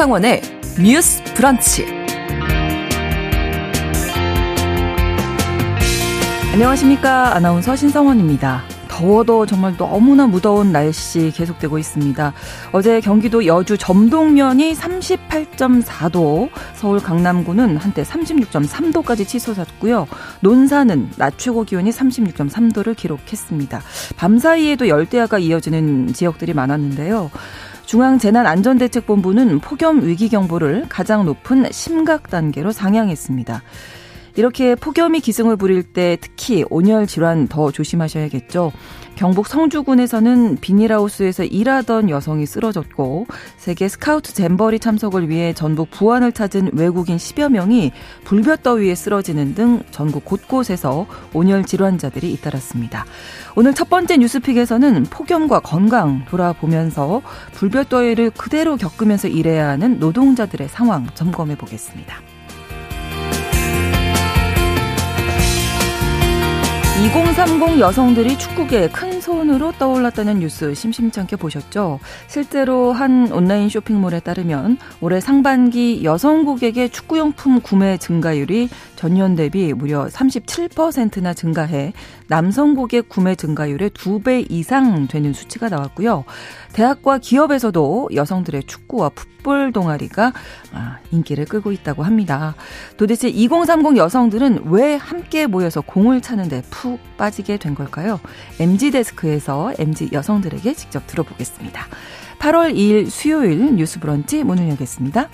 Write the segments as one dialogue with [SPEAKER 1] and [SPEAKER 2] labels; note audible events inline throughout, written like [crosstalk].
[SPEAKER 1] 신성원의 뉴스 브런치. 안녕하십니까. 아나운서 신성원입니다. 더워도 정말 너무나 무더운 날씨 계속되고 있습니다. 어제 경기도 여주 점동면이 38.4도, 서울 강남구는 한때 36.3도까지 치솟았고요. 논산은 낮 최고 기온이 36.3도를 기록했습니다. 밤 사이에도 열대야가 이어지는 지역들이 많았는데요. 중앙재난안전대책본부는 폭염 위기 경보를 가장 높은 심각 단계로 상향했습니다. 이렇게 폭염이 기승을 부릴 때 특히 온열 질환 더 조심하셔야겠죠. 경북 성주군에서는 비닐하우스에서 일하던 여성이 쓰러졌고 세계 스카우트 잼버리 참석을 위해 전북 부안을 찾은 외국인 10여 명이 불볕더위에 쓰러지는 등 전국 곳곳에서 온열 질환자들이 잇따랐습니다. 오늘 첫 번째 뉴스픽에서는 폭염과 건강 돌아보면서 불볕더위를 그대로 겪으면서 일해야 하는 노동자들의 상황 점검해 보겠습니다. 2030 여성들이 축구계에 큰 손으로 떠올랐다는 뉴스 심심찮게 보셨죠? 실제로 한 온라인 쇼핑몰에 따르면 올해 상반기 여성 고객의 축구용품 구매 증가율이 전년 대비 무려 37%나 증가해 남성 고객 구매 증가율의 2배 이상 되는 수치가 나왔고요. 대학과 기업에서도 여성들의 축구와 풋볼 동아리가 아, 인기를 끄고 있다고 합니다. 도대체 2030 여성들은 왜 함께 모여서 공을 차는데 푹 빠지게 된 걸까요? MG 데스크에서 MG 여성들에게 직접 들어보겠습니다. 8월 2일 수요일 뉴스 브런치 문을 열겠습니다.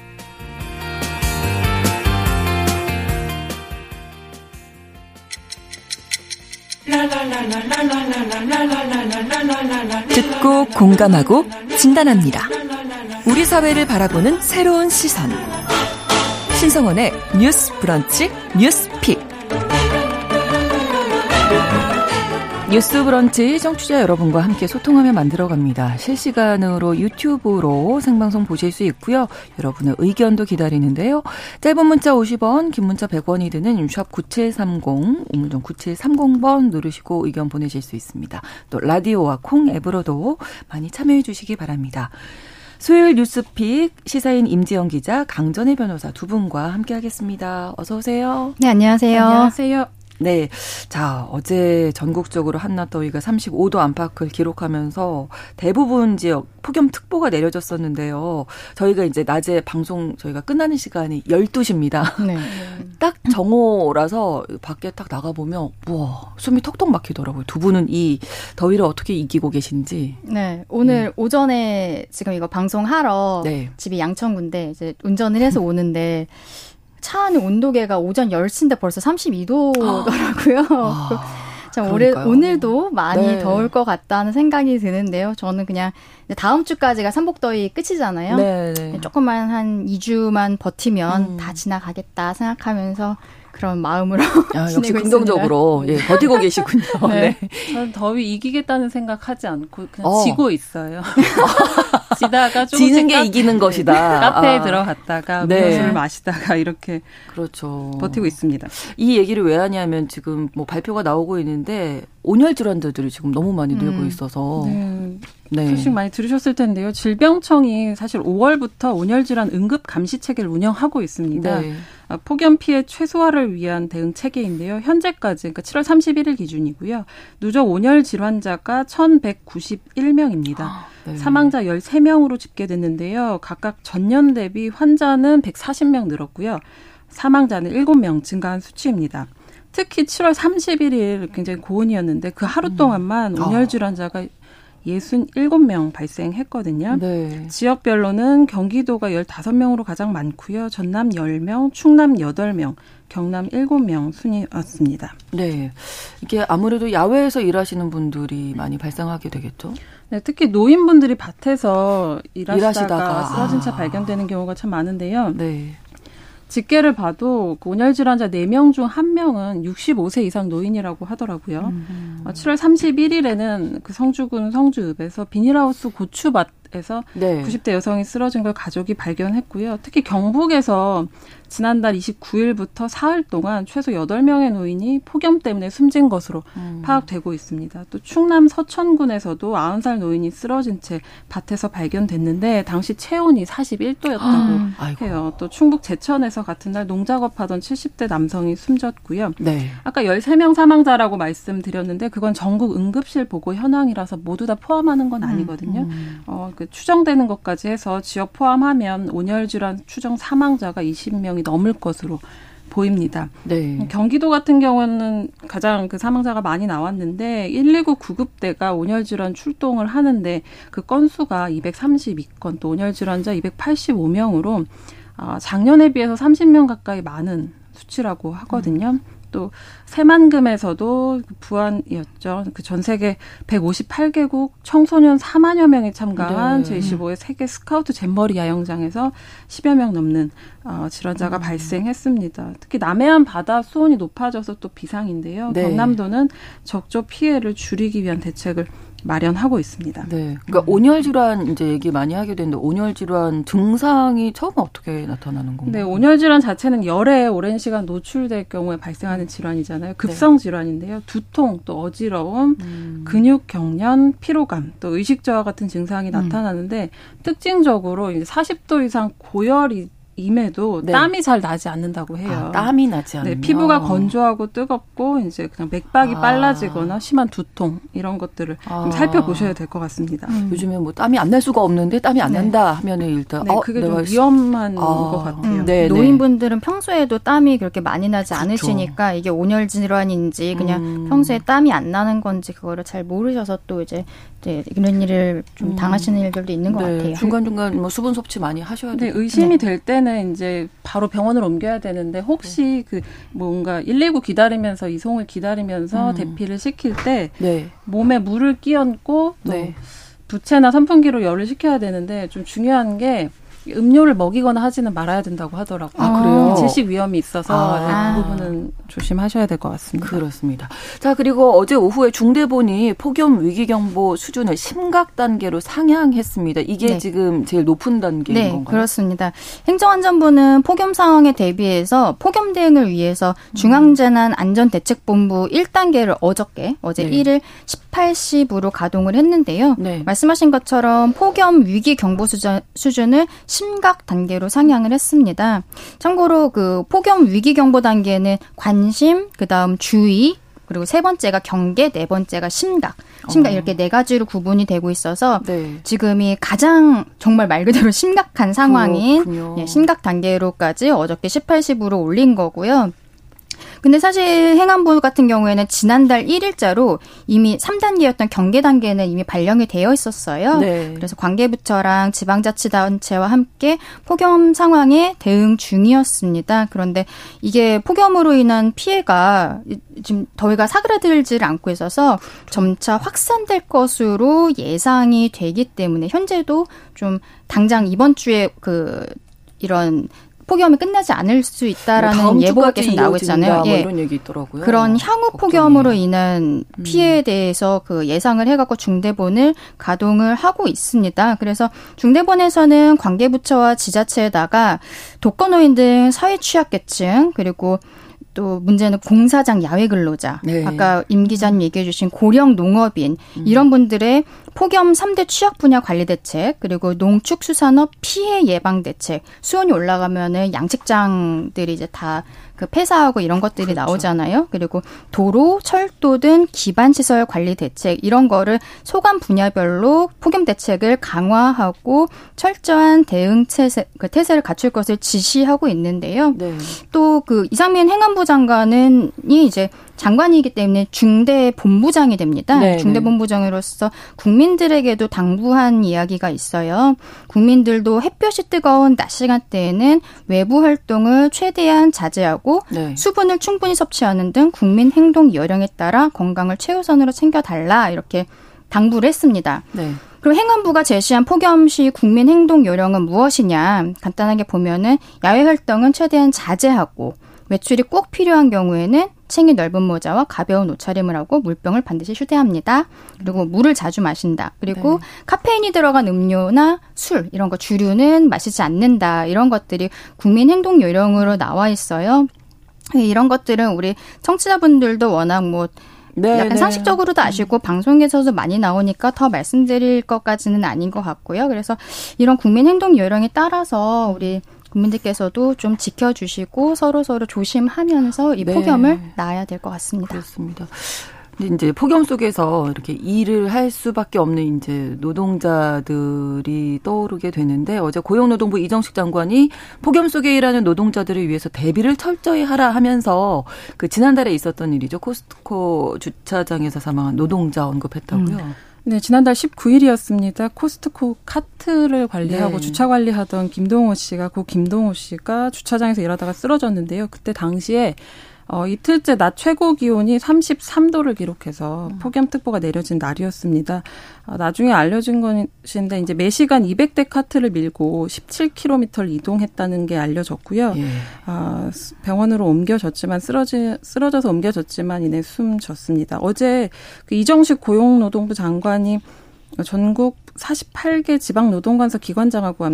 [SPEAKER 1] 듣고 공감하고 진단합니다. 우리 사회를 바라보는 새로운 시선. 신성원의 뉴스 브런치 뉴스 픽. 뉴스 브런치 청취자 여러분과 함께 소통하며 만들어갑니다. 실시간으로 유튜브로 생방송 보실 수 있고요. 여러분의 의견도 기다리는데요. 짧은 문자 50원, 긴 문자 100원이 드는 샵 9730, 우물정 9730번 누르시고 의견 보내실 수 있습니다. 또 라디오와 콩 앱으로도 많이 참여해 주시기 바랍니다. 수요일 뉴스픽 시사인 임지영 기자, 강전혜 변호사 두 분과 함께하겠습니다. 어서 오세요.
[SPEAKER 2] 네, 안녕하세요.
[SPEAKER 3] 안녕하세요.
[SPEAKER 1] 네. 자, 어제 전국적으로 한낮더위가 35도 안팎을 기록하면서 대부분 지역 폭염특보가 내려졌었는데요. 저희가 이제 낮에 방송 저희가 끝나는 시간이 12시입니다. 네. [laughs] 딱 정오라서 밖에 딱 나가보면, 우와, 숨이 턱턱 막히더라고요. 두 분은 이 더위를 어떻게 이기고 계신지.
[SPEAKER 2] 네. 오늘 음. 오전에 지금 이거 방송하러 네. 집이 양천구인데 이제 운전을 해서 오는데 차 안에 온도계가 오전 10시인데 벌써 32도더라고요. 아, [laughs] 참 올해, 오늘도 많이 네. 더울 것 같다는 생각이 드는데요. 저는 그냥 다음 주까지가 삼복더위 끝이잖아요. 네, 네. 조금만 한 2주만 버티면 음. 다 지나가겠다 생각하면서 그런 마음으로 아,
[SPEAKER 1] 역시 [laughs] 긍정적으로 예, 버티고 계시군요. [laughs] 네.
[SPEAKER 3] 네. 저는 더위 이기겠다는 생각하지 않고 그냥 어. 지고 있어요. [laughs] 지다가
[SPEAKER 1] 지는 게 이기는 것이다.
[SPEAKER 3] 카페에 아. 들어갔다가 네. 물을 마시다가 이렇게 그렇죠. 버티고 있습니다.
[SPEAKER 1] 이 얘기를 왜 하냐면 지금 뭐 발표가 나오고 있는데 온열 질환들이 지금 너무 많이 늘고 음. 있어서 네.
[SPEAKER 3] 네. 소식 많이 들으셨을 텐데요. 질병청이 사실 5월부터 온열 질환 응급 감시 체계를 운영하고 있습니다. 네. 아, 폭염 피해 최소화를 위한 대응 체계인데요. 현재까지 그러니까 7월 31일 기준이고요. 누적 온열 질환자가 1,191명입니다. 아, 네. 사망자 13명으로 집계됐는데요. 각각 전년 대비 환자는 140명 늘었고요. 사망자는 7명 증가한 수치입니다. 특히 7월 31일 굉장히 고온이었는데 그 하루 음. 동안만 온열 아. 질환자가 67명 발생했거든요. 네. 지역별로는 경기도가 15명으로 가장 많고요. 전남 10명, 충남 8명, 경남 7명 순이었습니다.
[SPEAKER 1] 네. 이게 아무래도 야외에서 일하시는 분들이 많이 발생하게 되겠죠?
[SPEAKER 3] 네, 특히 노인분들이 밭에서 일하시다가, 일하시다가. 쓰러진 채 아. 발견되는 경우가 참 많은데요. 네. 집계를 봐도 그 온열 질환자 4명 중 1명은 65세 이상 노인이라고 하더라고요. 음. 7월 어, 31일에는 그 성주군 성주읍에서 비닐하우스 고추밭 에서 네. 90대 여성이 쓰러진 걸 가족이 발견했고요. 특히 경북에서 지난달 29일부터 사흘 동안 최소 8명의 노인이 폭염 때문에 숨진 것으로 음. 파악되고 있습니다. 또 충남 서천군에서도 90살 노인이 쓰러진 채 밭에서 발견됐는데 당시 체온이 41도였다고 아, 해요. 또 충북 제천에서 같은 날 농작업하던 70대 남성이 숨졌고요. 네. 아까 13명 사망자라고 말씀드렸는데 그건 전국 응급실 보고 현황이라서 모두 다 포함하는 건 음, 아니거든요. 음, 음. 어, 그 추정되는 것까지 해서 지역 포함하면 온열 질환 추정 사망자가 20명 0명이 넘을 것으로 보입니다. 네. 경기도 같은 경우는 가장 그 사망자가 많이 나왔는데 119 구급대가 온열 질환 출동을 하는데 그 건수가 232건 또 온열 질환자 285명으로 어, 작년에 비해서 30명 가까이 많은 수치라고 하거든요. 음. 또 새만금에서도 부안이었죠. 그 전 세계 158개국 청소년 4만여 명이 참가한 네. 제25회 세계 스카우트 잼머리 야영장에서 10여 명 넘는 어, 질환자가 음. 발생했습니다. 특히 남해안 바다 수온이 높아져서 또 비상인데요. 네. 경남도는 적조 피해를 줄이기 위한 대책을 마련하고 있습니다.
[SPEAKER 1] 네. 그러니까 음. 온열 질환 이제 얘기 많이 하게 되는데 온열 질환 증상이 처음 어떻게 나타나는 건가요?
[SPEAKER 3] 네, 온열 질환 자체는 열에 오랜 시간 노출될 경우에 발생하는 질환이잖아요. 급성 네. 질환인데요. 두통, 또 어지러움, 음. 근육 경련, 피로감, 또 의식 저하 같은 증상이 음. 나타나는데 특징적으로 이제 40도 이상 고열이 임에도 네. 땀이 잘 나지 않는다고 해요.
[SPEAKER 1] 아, 땀이 나지 않는.
[SPEAKER 3] 네, 피부가 건조하고 뜨겁고 이제 그냥 맥박이 아. 빨라지거나 심한 두통 이런 것들을 아. 좀 살펴보셔야 될 것 같습니다.
[SPEAKER 1] 음. 요즘에 뭐 땀이 안 날 수가 없는데 땀이 안 네. 난다 하면은 일단
[SPEAKER 3] 네, 어, 그게 좀 위험한 아. 것 같아요. 음.
[SPEAKER 2] 네, 네, 노인분들은 평소에도 땀이 그렇게 많이 나지 그렇죠. 않으시니까 이게 온열 질환인지 그냥 음. 평소에 땀이 안 나는 건지 그거를 잘 모르셔서 또 이제 네, 이런 일을 좀 음. 당하시는 일들도 있는 것 네, 같아요.
[SPEAKER 1] 중간 중간 뭐 수분 섭취 많이 하셔야 돼요.
[SPEAKER 3] 네, 의심이 될 때는 이제 바로 병원을 옮겨야 되는데 혹시 네. 그 뭔가 119 기다리면서 이송을 기다리면서 음. 대피를 시킬 때 네. 몸에 물을 끼얹고 또 네. 부채나 선풍기로 열을 식혀야 되는데 좀 중요한 게 음료를 먹이거나 하지는 말아야 된다고 하더라고요.
[SPEAKER 1] 아, 그래요?
[SPEAKER 3] 질식 위험이 있어서 아. 네, 그 부분은 조심하셔야 될 것 같습니다.
[SPEAKER 1] 그렇습니다. 자, 그리고 어제 오후에 중대본이 폭염 위기경보 수준을 심각 단계로 상향했습니다. 이게 네. 지금 제일 높은 단계인 네, 건가요?
[SPEAKER 2] 그렇습니다. 행정안전부는 폭염 상황에 대비해서 폭염 대응을 위해서 중앙재난안전대책본부 1단계를 어저께 어제 네. 1일 18시부로 가동을 했는데요. 네. 말씀하신 것처럼 폭염 위기 경보 수준, 수준을 심각 단계로 상향을 했습니다. 참고로 그 폭염 위기 경보 단계는 관심, 그다음 주의, 그리고 세 번째가 경계, 네 번째가 심각. 심각 어. 이렇게 네 가지로 구분이 되고 있어서 네. 지금이 가장 정말 말 그대로 심각한 상황인 예, 심각 단계로까지 어저께 18시부로 올린 거고요. 근데 사실 행안부 같은 경우에는 지난달 1일자로 이미 3단계였던 경계 단계는 이미 발령이 되어 있었어요. 네. 그래서 관계부처랑 지방자치단체와 함께 폭염 상황에 대응 중이었습니다. 그런데 이게 폭염으로 인한 피해가 지금 더위가 사그라들지를 않고 있어서 점차 확산될 것으로 예상이 되기 때문에 현재도 좀 당장 이번 주에 그 이런 폭염이 끝나지 않을 수 있다라는 뭐 예보가 계속 나오고 있잖아요.
[SPEAKER 1] 뭐 예. 이런 얘기 있더라고요.
[SPEAKER 2] 그런 향후 걱정이. 폭염으로 인한 음. 피해에 대해서 그 예상을 해갖고 중대본을 가동을 하고 있습니다. 그래서 중대본에서는 관계부처와 지자체에다가 독거노인 등 사회 취약계층 그리고 또 문제는 공사장 야외 근로자, 네. 아까 임 기자님 얘기해 주신 고령 농업인 음. 이런 분들의 폭염 3대 취약 분야 관리 대책, 그리고 농축수산업 피해 예방 대책. 수온이 올라가면은 양식장들이 이제 다 그 폐사하고 이런 것들이 그렇죠. 나오잖아요. 그리고 도로, 철도 등 기반 시설 관리 대책 이런 거를 소관 분야별로 폭염 대책을 강화하고 철저한 대응 체세, 그 태세를 갖출 것을 지시하고 있는데요. 네. 또그 이상민 행안부 장관은 이제 장관이기 때문에 중대 본부장이 됩니다. 네, 네. 중대 본부장으로서 국민들에게도 당부한 이야기가 있어요. 국민들도 햇볕이 뜨거운 낮 시간대에는 외부 활동을 최대한 자제하고 네. 수분을 충분히 섭취하는 등 국민 행동 요령에 따라 건강을 최우선으로 챙겨달라 이렇게 당부를 했습니다. 네. 그리고 행안부가 제시한 폭염 시 국민 행동 요령은 무엇이냐? 간단하게 보면은 야외 활동은 최대한 자제하고 외출이 꼭 필요한 경우에는 챙이 넓은 모자와 가벼운 옷차림을 하고 물병을 반드시 휴대합니다. 그리고 물을 자주 마신다. 그리고 네. 카페인이 들어간 음료나 술 이런 거 주류는 마시지 않는다. 이런 것들이 국민 행동 요령으로 나와 있어요. 이런 것들은 우리 청취자분들도 워낙 뭐 네, 약간 네. 상식적으로도 아시고 방송에서도 많이 나오니까 더 말씀드릴 것까지는 아닌 것 같고요. 그래서 이런 국민 행동 요령에 따라서 우리 국민들께서도 좀 지켜주시고 서로 서로 조심하면서 이 네. 폭염을 나아야 될 것 같습니다.
[SPEAKER 1] 그렇습니다. 근데 이제 폭염 속에서 이렇게 일을 할 수밖에 없는 이제 노동자들이 떠오르게 되는데 어제 고용노동부 이정식 장관이 폭염 속에 일하는 노동자들을 위해서 대비를 철저히 하라 하면서 그 지난달에 있었던 일이죠. 코스트코 주차장에서 사망한 노동자 언급했다고요. 음.
[SPEAKER 3] 네, 지난달 19일이었습니다. 코스트코 카트를 관리하고 네. 주차 관리하던 김동호 씨가 고 김동호 씨가 주차장에서 일하다가 쓰러졌는데요. 그때 당시에 어, 이틀째 낮 최고 기온이 33도를 기록해서 음. 폭염특보가 내려진 날이었습니다. 어, 나중에 알려진 것인데 이제 매시간 200대 카트를 밀고 17km를 이동했다는 게 알려졌고요. 예. 어, 병원으로 옮겨졌지만 쓰러지 쓰러져서 옮겨졌지만 이내 숨졌습니다. 어제 그 이정식 고용노동부 장관이 전국 48개 지방 노동관서 기관장하고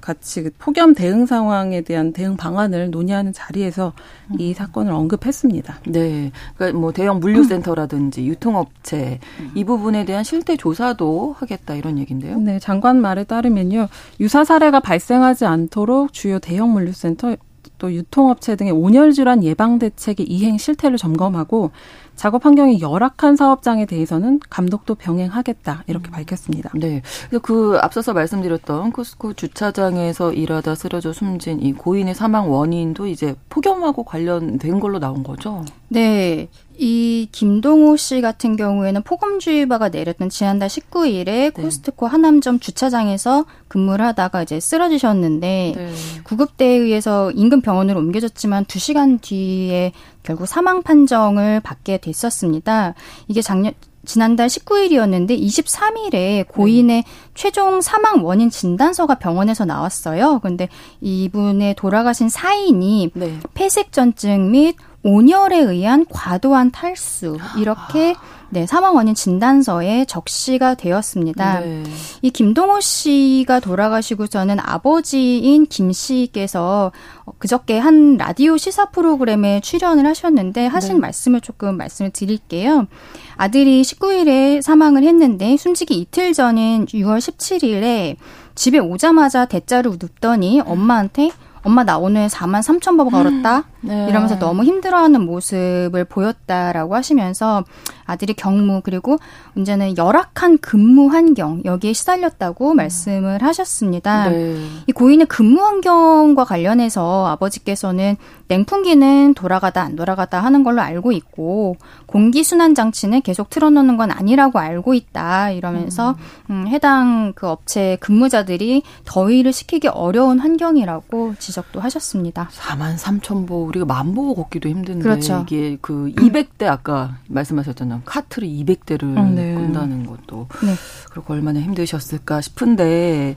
[SPEAKER 3] 같이 그 폭염 대응 상황에 대한 대응 방안을 논의하는 자리에서 이 음. 사건을 언급했습니다.
[SPEAKER 1] 네. 그러니까 뭐 대형 물류센터라든지 유통업체 음. 이 부분에 대한 실태 조사도 하겠다 이런 얘기인데요.
[SPEAKER 3] 네. 장관 말에 따르면요. 유사 사례가 발생하지 않도록 주요 대형 물류센터 또 유통업체 등의 온열 질환 예방 대책의 이행 실태를 점검하고 작업 환경이 열악한 사업장에 대해서는 감독도 병행하겠다 이렇게 음. 밝혔습니다.
[SPEAKER 1] 네. 그 앞서서 말씀드렸던 코스코 주차장에서 일하다 쓰러져 숨진 이 고인의 사망 원인도 이제 폭염하고 관련된 걸로 나온 거죠.
[SPEAKER 2] 네. 이 김동호 씨 같은 경우에는 폭염주의보가 내렸던 지난달 19일에 네. 코스트코 하남점 주차장에서 근무를 하다가 이제 쓰러지셨는데 네. 구급대에 의해서 인근 병원으로 옮겨졌지만 2시간 뒤에 결국 사망 판정을 받게 됐었습니다. 이게 작년 지난달 19일이었는데 23일에 고인의 네. 최종 사망 원인 진단서가 병원에서 나왔어요. 근데 이분의 돌아가신 사인이 네. 폐색전증 및 온열에 의한 과도한 탈수 이렇게 네, 사망 원인 진단서에 적시가 되었습니다. 네. 이 김동호 씨가 돌아가시고 저는 아버지인 김 씨께서 그저께 한 라디오 시사 프로그램에 출연을 하셨는데 하신 네. 말씀을 조금 말씀을 드릴게요. 아들이 19일에 사망을 했는데 숨지기 이틀 전인 6월 17일에 집에 오자마자 대자를 눕더니 엄마한테 엄마 나 오늘 4만 3천 번 걸었다. 네. 이러면서 너무 힘들어하는 모습을 보였다라고 하시면서 아들이 경무 그리고 문제는 열악한 근무 환경 여기에 시달렸다고 음. 말씀을 하셨습니다. 네. 이 고인의 근무 환경과 관련해서 아버지께서는 냉풍기는 돌아가다 안 돌아가다 하는 걸로 알고 있고 공기 순환 장치는 계속 틀어놓는 건 아니라고 알고 있다 이러면서 음. 음, 해당 그 업체 근무자들이 더위를 식히기 어려운 환경이라고 지 적도 하셨습니다.
[SPEAKER 1] 4만 3천 보 우리가 만보 걷기도 힘든데 그렇죠. 이게 그 200대 아까 말씀하셨잖아요. 카트를 200대를 음, 네. 끈다는 것도 네. 그렇고 얼마나 힘드셨을까 싶은데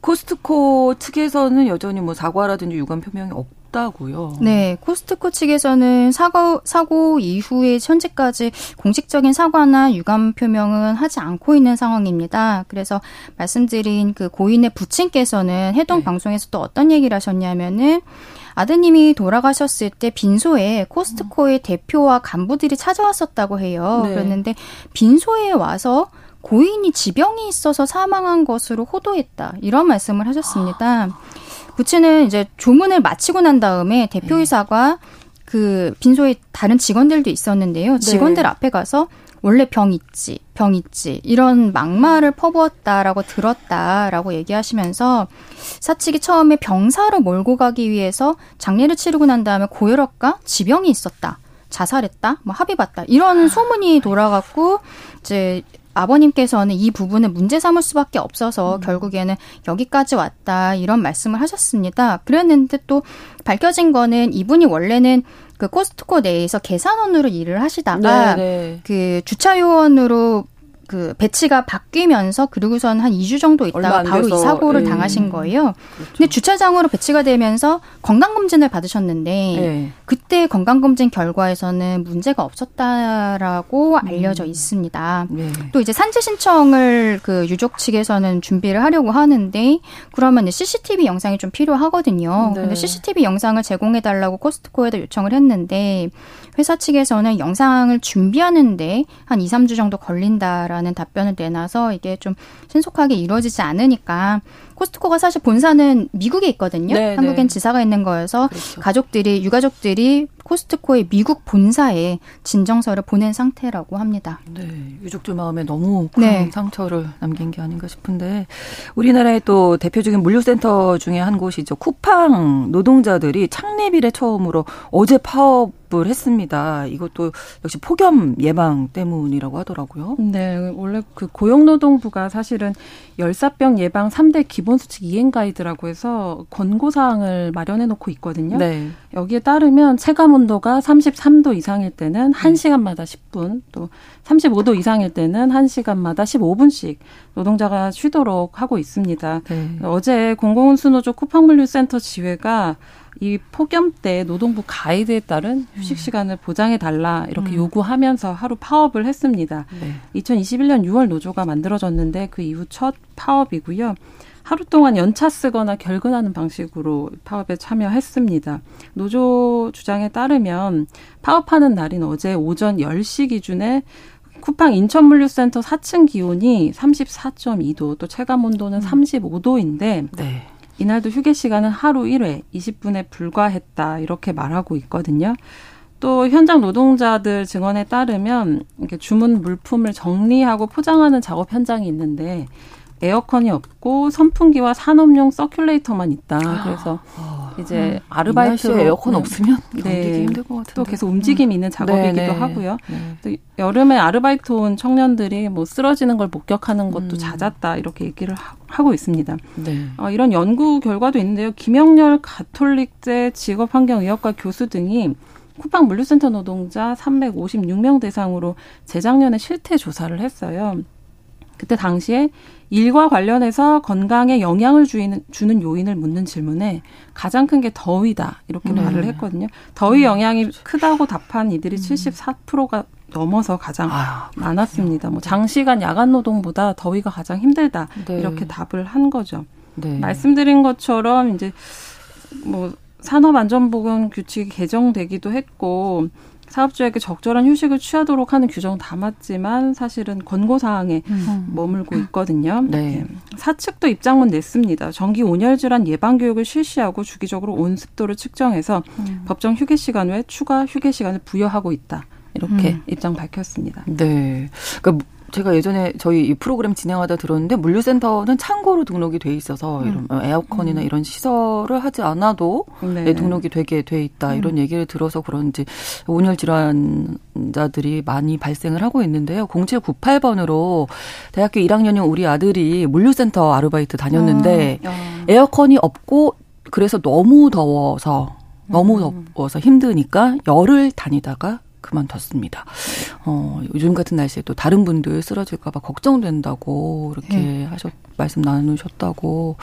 [SPEAKER 1] 코스트코 측에서는 여전히 뭐 사과라든지 유감 표명이 없 다고요.
[SPEAKER 2] 네, 코스트코 측에서는 사고 사고 이후에 현재까지 공식적인 사과나 유감 표명은 하지 않고 있는 상황입니다. 그래서 말씀드린 그 고인의 부친께서는 해동 네. 방송에서 또 어떤 얘기를 하셨냐면은 아드님이 돌아가셨을 때 빈소에 코스트코의 대표와 간부들이 찾아왔었다고 해요. 네. 그랬는데 빈소에 와서 고인이 지병이 있어서 사망한 것으로 호도했다. 이런 말씀을 하셨습니다. 부친은 이제 조문을 마치고 난 다음에 대표이사가 그 빈소에 다른 직원들도 있었는데요. 직원들 네. 앞에 가서 원래 병 있지, 병 있지, 이런 막말을 퍼부었다라고 들었다라고 얘기하시면서 사측이 처음에 병사로 몰고 가기 위해서 장례를 치르고 난 다음에 고혈압과 지병이 있었다. 자살했다, 뭐 합의 봤다 이런 소문이 돌아갔고 이제 아버님께서는 이 부분을 문제 삼을 수밖에 없어서 음. 결국에는 여기까지 왔다 이런 말씀을 하셨습니다. 그랬는데 또 밝혀진 거는 이분이 원래는 그 코스트코 내에서 계산원으로 일을 하시다가 네, 네. 그 주차 요원으로 그 배치가 바뀌면서 그리고선 한 2주 정도 있다가 바로 이 사고를 예. 당하신 거예요. 그렇죠. 근데 주차장으로 배치가 되면서 건강검진을 받으셨는데 예. 그때 건강검진 결과에서는 문제가 없었다라고 음. 알려져 있습니다. 예. 또 이제 산재 신청을 그 유족 측에서는 준비를 하려고 하는데 그러면 CCTV 영상이 좀 필요하거든요. 네. 근데 CCTV 영상을 제공해 달라고 코스트코에다 요청을 했는데 회사 측에서는 영상을 준비하는데 한 2, 3주 정도 걸린다라 는 답변을 내놔서 이게 좀 신속하게 이루어지지 않으니까 코스트코가 사실 본사는 미국에 있거든요. 네, 한국엔 네. 지사가 있는 거여서 그렇죠. 가족들이 유가족들이 코스트코의 미국 본사에 진정서를 보낸 상태라고 합니다.
[SPEAKER 1] 네, 유족들 마음에 너무 큰 네. 상처를 남긴 게 아닌가 싶은데 우리나라의 또 대표적인 물류센터 중에 한 곳이죠. 쿠팡 노동자들이 창립 이래 처음으로 어제 파업 을 했습니다. 이것도 역시 폭염 예방 때문이라고 하더라고요.
[SPEAKER 3] 네, 원래 그 고용노동부가 사실은 열사병 예방 3대 기본수칙 이행 가이드라고 해서 권고사항을 마련해 놓고 있거든요. 네. 여기에 따르면 체감 온도가 33도 이상일 때는 1시간마다 10분, 또 35도 이상일 때는 1시간마다 15분씩 노동자가 쉬도록 하고 있습니다. 네. 어제 공공운수노조 쿠팡물류센터 지회가 이 폭염 때 노동부 가이드에 따른 휴식 시간을 보장해 달라 이렇게 음. 요구하면서 하루 파업을 했습니다. 네. 2021년 6월 노조가 만들어졌는데 그 이후 첫 파업이고요. 하루 동안 연차 쓰거나 결근하는 방식으로 파업에 참여했습니다. 노조 주장에 따르면 파업하는 날인 어제 오전 10시 기준에 쿠팡 인천물류센터 4층 기온이 34.2도, 또 체감 온도는 음. 35도인데 네. 이날도 휴게 시간은 하루 1회 20분에 불과했다 이렇게 말하고 있거든요. 또 현장 노동자들 증언에 따르면 이렇게 주문 물품을 정리하고 포장하는 작업 현장이 있는데 에어컨이 없고 선풍기와 산업용 서큘레이터만 있다. 그래서 아, 이제 음, 아르바이트
[SPEAKER 1] 에어컨 없으면 네, 힘들 것 같은데.
[SPEAKER 3] 또 계속 움직임 이 있는 작업이기도 네, 네. 하고요. 네. 또 여름에 아르바이트 온 청년들이 뭐 쓰러지는 걸 목격하는 것도 음. 잦았다 이렇게 얘기를 하 고 있습니다. 네. 어, 이런 연구 결과도 있는데요. 김영렬 가톨릭대 직업환경의학과 교수 등이 쿠팡 물류센터 노동자 356명 대상으로 재작년에 실태 조사를 했어요. 그때 당시에 일과 관련해서 건강에 영향을 주는, 주는 요인을 묻는 질문에 가장 큰 게 더위다 이렇게 네. 말을 했거든요. 더위 영향이 크다고 답한 이들이 74%가 음. 넘어서 가장 아유, 많았습니다. 뭐 장시간 야간 노동보다 더위가 가장 힘들다 네. 이렇게 답을 한 거죠. 네. 말씀드린 것처럼 이제 뭐 산업안전보건 규칙이 개정되기도 했고 사업주에게 적절한 휴식을 취하도록 하는 규정은 담았지만 사실은 권고 사항에 음. 머물고 있거든요. 네. 사측도 입장문 냈습니다. 정기 온열 질환 예방 교육을 실시하고 주기적으로 온 습도를 측정해서 음. 법정 휴게 시간 외 추가 휴게 시간을 부여하고 있다. 이렇게 음. 입장 밝혔습니다.
[SPEAKER 1] 네. 그러니까 제가 예전에 저희 이 프로그램 진행하다 들었는데 물류센터는 창고로 등록이 돼 있어서 음. 이런 어, 에어컨이나 음. 이런 시설을 하지 않아도 네. 네. 등록이 되게 돼 있다 음. 이런 얘기를 들어서 그런지 온열 질환자들이 많이 발생을 하고 있는데요. 0798번으로 대학교 1학년인 우리 아들이 물류센터 아르바이트 다녔는데 아, 에어컨이 없고 그래서 너무 더워서 너무 음. 더워서 힘드니까 열을 다니다가 그만뒀습니다. 어, 요즘 같은 날씨에 또 다른 분들 쓰러질까봐 걱정된다고 이렇게 네. 하셨, 말씀 나누셨다고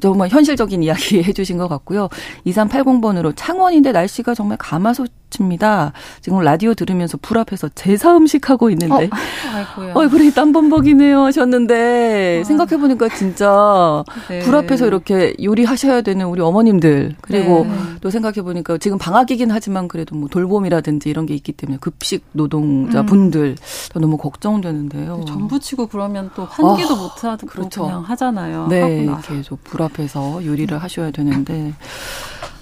[SPEAKER 1] 정말 현실적인 이야기 [laughs] 해주신 것 같고요. 2380번으로 창원인데 날씨가 정말 가마솥 입니다. 지금 라디오 들으면서 불 앞에서 제사 음식 하고 있는데. 어, 얼굴이 땀범벅이네요 하셨는데, 아. 생각해보니까 진짜 네. 불 앞에서 이렇게 요리하셔야 되는 우리 어머님들. 그리고 네. 또 생각해보니까 지금 방학이긴 하지만 그래도 뭐 돌봄이라든지 이런 게 있기 때문에 급식 노동자분들 음. 너무 걱정되는데요.
[SPEAKER 3] 전부 치고 그러면 또 환기도 아, 못하고 그렇죠. 그냥 하잖아요.
[SPEAKER 1] 네, 계속 불 앞에서 요리를 하셔야 되는데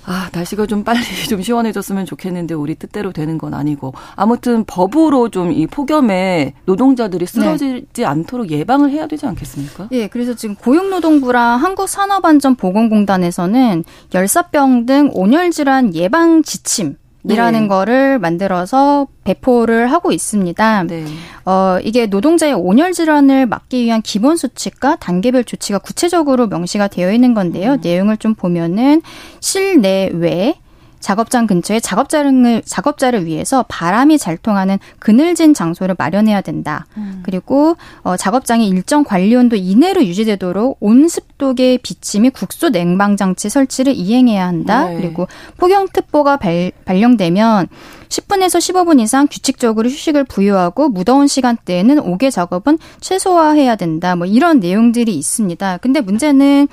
[SPEAKER 1] 아, 날씨가 좀 빨리 [laughs] 좀 시원해졌으면 좋겠는데 우리 뜻대로 되는 건 아니고 아무튼 법으로 좀 이 폭염에 노동자들이 네. 쓰러지지 네. 않도록 예방을 해야 되지 않겠습니까?
[SPEAKER 2] 예, 그래서 지금 고용노동부랑 한국산업안전보건공단에서는 열사병 등 온열 질환 예방 지침 이라는 네. 거를 만들어서 배포를 하고 있습니다. 네. 어, 이게 노동자의 온열 질환을 막기 위한 기본 수칙과 단계별 조치가 구체적으로 명시가 되어 있는 건데요. 음. 내용을 좀 보면은 실내외 작업장 근처에 작업자를 작업자를 위해서 바람이 잘 통하는 그늘진 장소를 마련해야 된다. 음. 그리고 어, 작업장이 일정 관리 온도 이내로 유지되도록 온습도계 및 국소 냉방 장치 설치를 이행해야 한다. 네. 그리고 폭염특보가 발, 발령되면 10분에서 15분 이상 규칙적으로 휴식을 부여하고 무더운 시간대에는 옥외 작업은 최소화해야 된다. 뭐 이런 내용들이 있습니다. 근데 문제는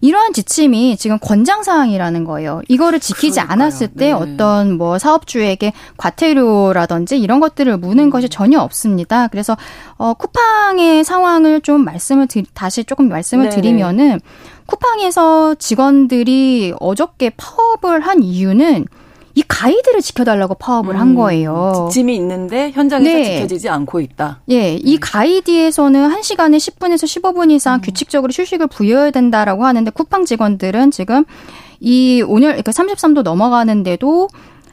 [SPEAKER 2] 이러한 지침이 지금 권장 사항이라는 거예요. 이거를 지키지 그러니까요. 않았을 때 네. 어떤 뭐 사업주에게 과태료라든지 이런 것들을 무는 것이 전혀 없습니다. 그래서 어 쿠팡의 상황을 좀 말씀을 드, 다시 조금 말씀을 네, 네. 드리면은 쿠팡에서 직원들이 어저께 파업을 한 이유는 이 가이드를 지켜달라고 파업을 음, 한 거예요.
[SPEAKER 1] 지침이 있는데 현장에서 네. 지켜지지 않고 있다.
[SPEAKER 2] 예, 이 네. 가이드에서는 1시간에 10분에서 15분 이상 음. 규칙적으로 휴식을 부여해야 된다라고 하는데 쿠팡 직원들은 지금 이 온열 그러니까 33도 넘어가는데도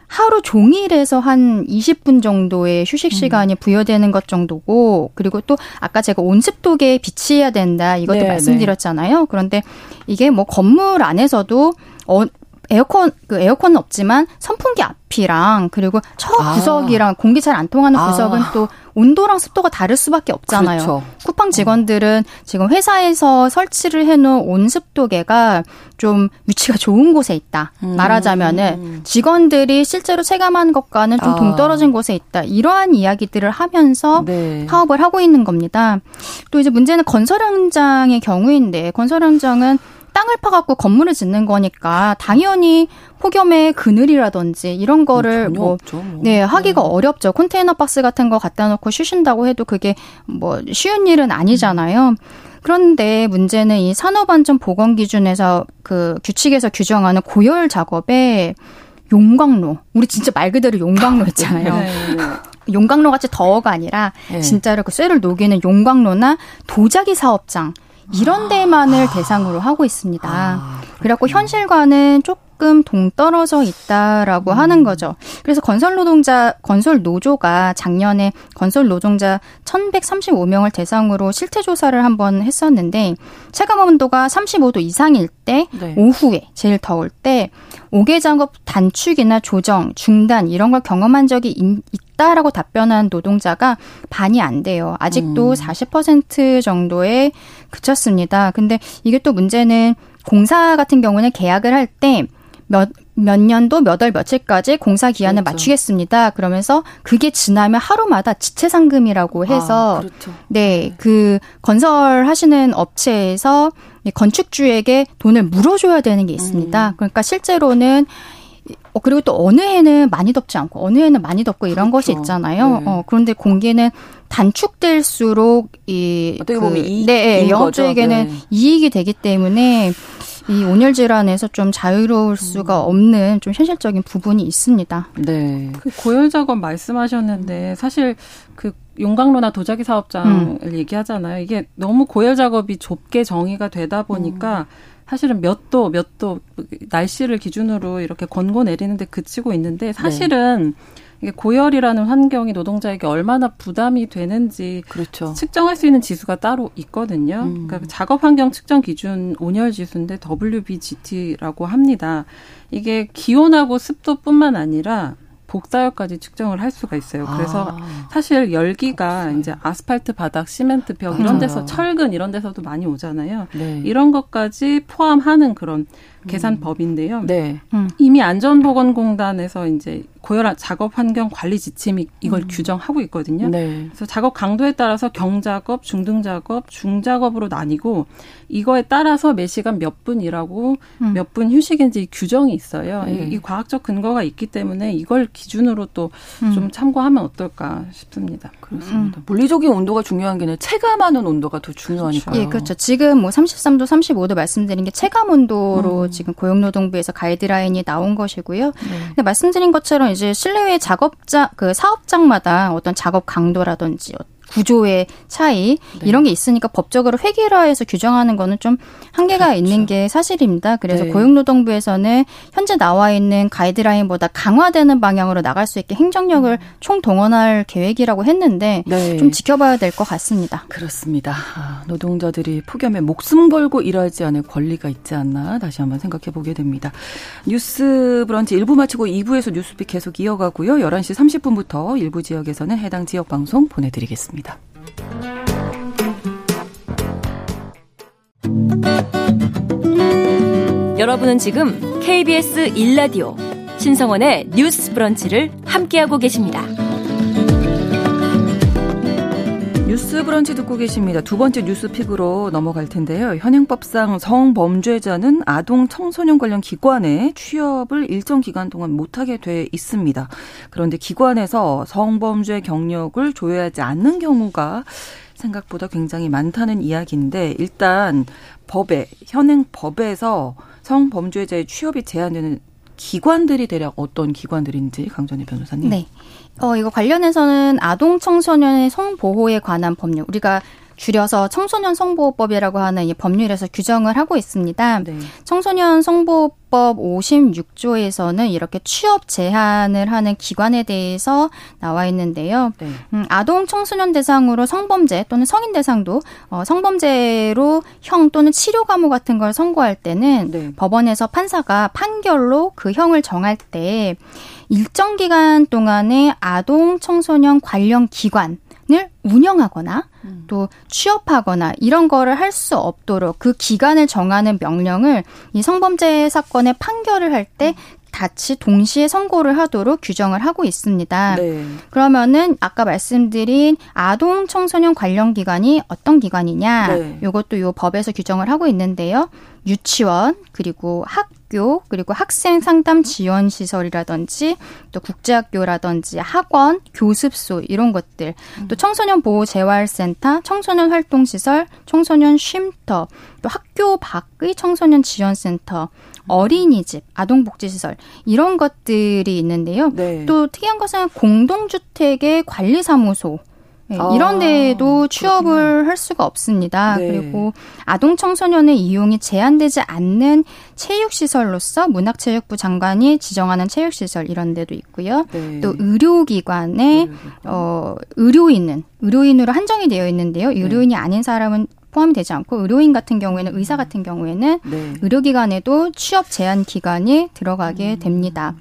[SPEAKER 2] 하루 종일에서 한 20분 정도의 휴식 음. 시간이 부여되는 것 정도고 그리고 또 아까 제가 온습도계에 비치해야 된다 이것도 네, 말씀드렸잖아요. 네. 그런데 이게 뭐 건물 안에서도 어, 에어컨 그 에어컨은 없지만 선풍기 앞이랑 그리고 저 아. 구석이랑 아. 공기 잘 안 통하는 아. 구석은 또 온도랑 습도가 다를 수밖에 없잖아요. 그렇죠. 쿠팡 직원들은 지금 회사에서 설치를 해놓은 온습도계가 좀 위치가 좋은 곳에 있다. 음. 말하자면은 직원들이 실제로 체감하는 것과는 좀 아. 동떨어진 곳에 있다. 이러한 이야기들을 하면서 네. 파업을 하고 있는 겁니다. 또 이제 문제는 건설 현장의 경우인데 건설 현장은 땅을 파갖고 건물을 짓는 거니까 당연히 폭염에 그늘이라든지 이런 거를 뭐, 뭐. 네, 하기가 네. 어렵죠. 컨테이너 박스 같은 거 갖다 놓고 쉬신다고 해도 그게 뭐 쉬운 일은 아니잖아요. 그런데 문제는 이 산업안전 보건 기준에서 그 규칙에서 규정하는 고열 작업에 용광로. 우리 진짜 말 그대로 용광로였잖아요. 네. [laughs] 용광로 같이 더워가 아니라 네. 진짜로 그 쇠를 녹이는 용광로나 도자기 사업장 이런 데만을 아. 대상으로 하고 있습니다. 아, 그래갖고 현실과는 조금 동떨어져 있다라고 음. 하는 거죠. 그래서 건설 노동자 건설 노조가 작년에 건설 노동자 1,135명을 대상으로 실태 조사를 한번 했었는데 체감 온도가 35도 이상일 때 네. 오후에 제일 더울 때 옥외 작업 단축이나 조정, 중단 이런 걸 경험한 적이 있, 다라고 답변한 노동자가 반이 안 돼요. 아직도 음. 40% 정도에 그쳤습니다. 근데 이게 또 문제는 공사 같은 경우는 계약을 할 때 몇, 몇 년도 몇 월 며칠까지 공사 기한을 그렇죠. 맞추겠습니다. 그러면서 그게 지나면 하루마다 지체 상금이라고 아, 해서 아, 그렇죠. 네, 네, 그 건설하시는 업체에서 건축주에게 돈을 물어줘야 되는 게 있습니다. 음. 그러니까 실제로는 어, 그리고 또 어느 해는 많이 덥지 않고 어느 해는 많이 덥고 이런 그렇죠. 것이 있잖아요. 네. 어, 그런데 공기는 단축될수록 이
[SPEAKER 1] 어떻게 보면 그, 이익
[SPEAKER 2] 네, 영업주에게는 네. 이익이 되기 때문에 이 온열 질환에서 좀 자유로울 수가 음. 없는 좀 현실적인 부분이 있습니다.
[SPEAKER 3] 네. 그 고열 작업 말씀하셨는데 사실 그 용광로나 도자기 사업장을 음. 얘기하잖아요. 이게 너무 고열 작업이 좁게 정의가 되다 보니까 음. 사실은 몇 도, 몇 도, 날씨를 기준으로 이렇게 권고 내리는데 그치고 있는데 네. 사실은 네. 이게 고열이라는 환경이 노동자에게 얼마나 부담이 되는지 그렇죠. 측정할 수 있는 지수가 따로 있거든요. 음. 그러니까 작업 환경 측정 기준 온열 지수인데 WBGT라고 합니다. 이게 기온하고 습도뿐만 아니라 복사열까지 측정을 할 수가 있어요. 그래서 아. 사실 열기가 이제 아스팔트 바닥, 시멘트 벽 이런 데서 철근 이런 데서도 많이 오잖아요. 네. 이런 것까지 포함하는 그런 계산법인데요. 음. 네. 음. 이미 안전보건공단에서 이제 고열 작업 환경 관리 지침이 이걸 음. 규정하고 있거든요. 네. 그래서 작업 강도에 따라서 경작업, 중등작업, 중작업으로 나뉘고 이거에 따라서 매 시간 몇분 일하고 음. 몇분 휴식인지 규정이 있어요. 네. 이, 이, 과학적 근거가 있기 때문에 이걸 기 준으로 또좀 음. 참고하면 어떨까 싶습니다.
[SPEAKER 1] 그렇습니다. 음. 물리적인 온도가 중요한 게 아니라 체감하는 온도가 더 중요하니까.
[SPEAKER 2] 그렇죠. 예, 그렇죠. 지금 뭐 33도, 35도 말씀드린 게 체감 온도로 음. 지금 고용노동부에서 가이드라인이 나온 것이고요. 네. 근데 말씀드린 것처럼 이제 실내외 작업장 그 사업장마다 어떤 작업 강도라든지 구조의 차이 네. 이런 게 있으니까 법적으로 획일화해서 규정하는 거는 좀 한계가 그렇죠. 있는 게 사실입니다. 그래서 네. 고용노동부에서는 현재 나와 있는 가이드라인보다 강화되는 방향으로 나갈 수 있게 행정력을 음. 총 동원할 계획이라고 했는데 네. 좀 지켜봐야 될 것 같습니다.
[SPEAKER 1] 그렇습니다. 아, 노동자들이 폭염에 목숨 걸고 일하지 않을 권리가 있지 않나 다시 한번 생각해 보게 됩니다. 뉴스 브런치 1부 마치고 2부에서 뉴스픽 계속 이어가고요. 11시 30분부터 일부 지역에서는 해당 지역 방송 보내드리겠 습니다.
[SPEAKER 4] 여러분은 지금 KBS 1라디오 신성원의 뉴스 브런치를 함께하고 계십니다.
[SPEAKER 1] 뉴스 브런치 듣고 계십니다. 두 번째 뉴스 픽으로 넘어갈 텐데요. 현행법상 성범죄자는 아동 청소년 관련 기관에 취업을 일정 기간 동안 못하게 돼 있습니다. 그런데 기관에서 성범죄 경력을 조회하지 않는 경우가 생각보다 굉장히 많다는 이야기인데 일단 법에 현행 법에서 성범죄자의 취업이 제한되는 기관들이 대략 어떤 기관들인지 강전희 변호사님.
[SPEAKER 2] 네. 어, 이거 관련해서는 아동 청소년의 성보호에 관한 법률, 우리가 줄여서 청소년 성보호법이라고 하는 이 법률에서 규정을 하고 있습니다. 네. 청소년 성보호법 56조에서는 이렇게 취업 제한을 하는 기관에 대해서 나와 있는데요. 네. 음, 아동 청소년 대상으로 성범죄 또는 성인 대상도 어, 성범죄로 형 또는 치료 감호 같은 걸 선고할 때는 네. 법원에서 판사가 판결로 그 형을 정할 때 일정 기간 동안에 아동 청소년 관련 기관 을 운영하거나 음. 또 취업하거나 이런 거를 할 수 없도록 그 기간을 정하는 명령을 이 성범죄 사건의 판결을 할때 음. 같이 동시에 선고를 하도록 규정을 하고 있습니다. 네. 그러면은 아까 말씀드린 아동 청소년 관련 기관이 어떤 기관이냐? 네. 요것도 요 법에서 규정을 하고 있는데요. 유치원 그리고 학교 그리고 학생 상담 지원 시설이라든지 또 국제학교라든지 학원 교습소 이런 것들 음. 또 청소년 보호 재활센터 청소년 활동 시설 청소년 쉼터 또 학교 밖의 청소년 지원센터 어린이집, 아동복지시설 이런 것들이 있는데요. 네. 또 특이한 것은 공동주택의 관리사무소 네, 아, 이런 데에도 취업을 할 수가 없습니다. 네. 그리고 아동 청소년의 이용이 제한되지 않는 체육시설로서 문학체육부 장관이 지정하는 체육시설 이런 데도 있고요. 네. 또 의료기관에 의료기관. 어 의료인은 의료인으로 한정이 되어 있는데요. 네. 의료인이 아닌 사람은 포함이 되지 않고 의료인 같은 경우에는 의사 같은 경우에는 네. 의료기관에도 취업 제한 기간이 들어가게 음. 됩니다.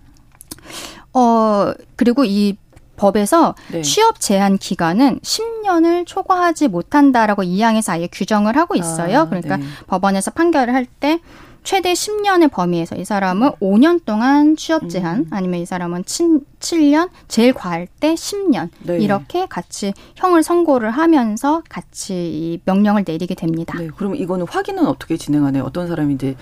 [SPEAKER 2] 어 그리고 이 법에서 네. 취업 제한 기간은 10년을 초과하지 못한다라고 이 항에서 아예 규정을 하고 있어요. 아, 그러니까 네. 법원에서 판결을 할 때 최대 10년의 범위에서 이 사람은 5년 동안 취업 제한 음. 아니면 이 사람은 7, 7년 제일 과할 때 10년 네. 이렇게 같이 형을 선고를 하면서 같이 이 명령을 내리게 됩니다.
[SPEAKER 1] 네, 그럼 이거는 확인은 어떻게 진행하나요? 어떤 사람이 이제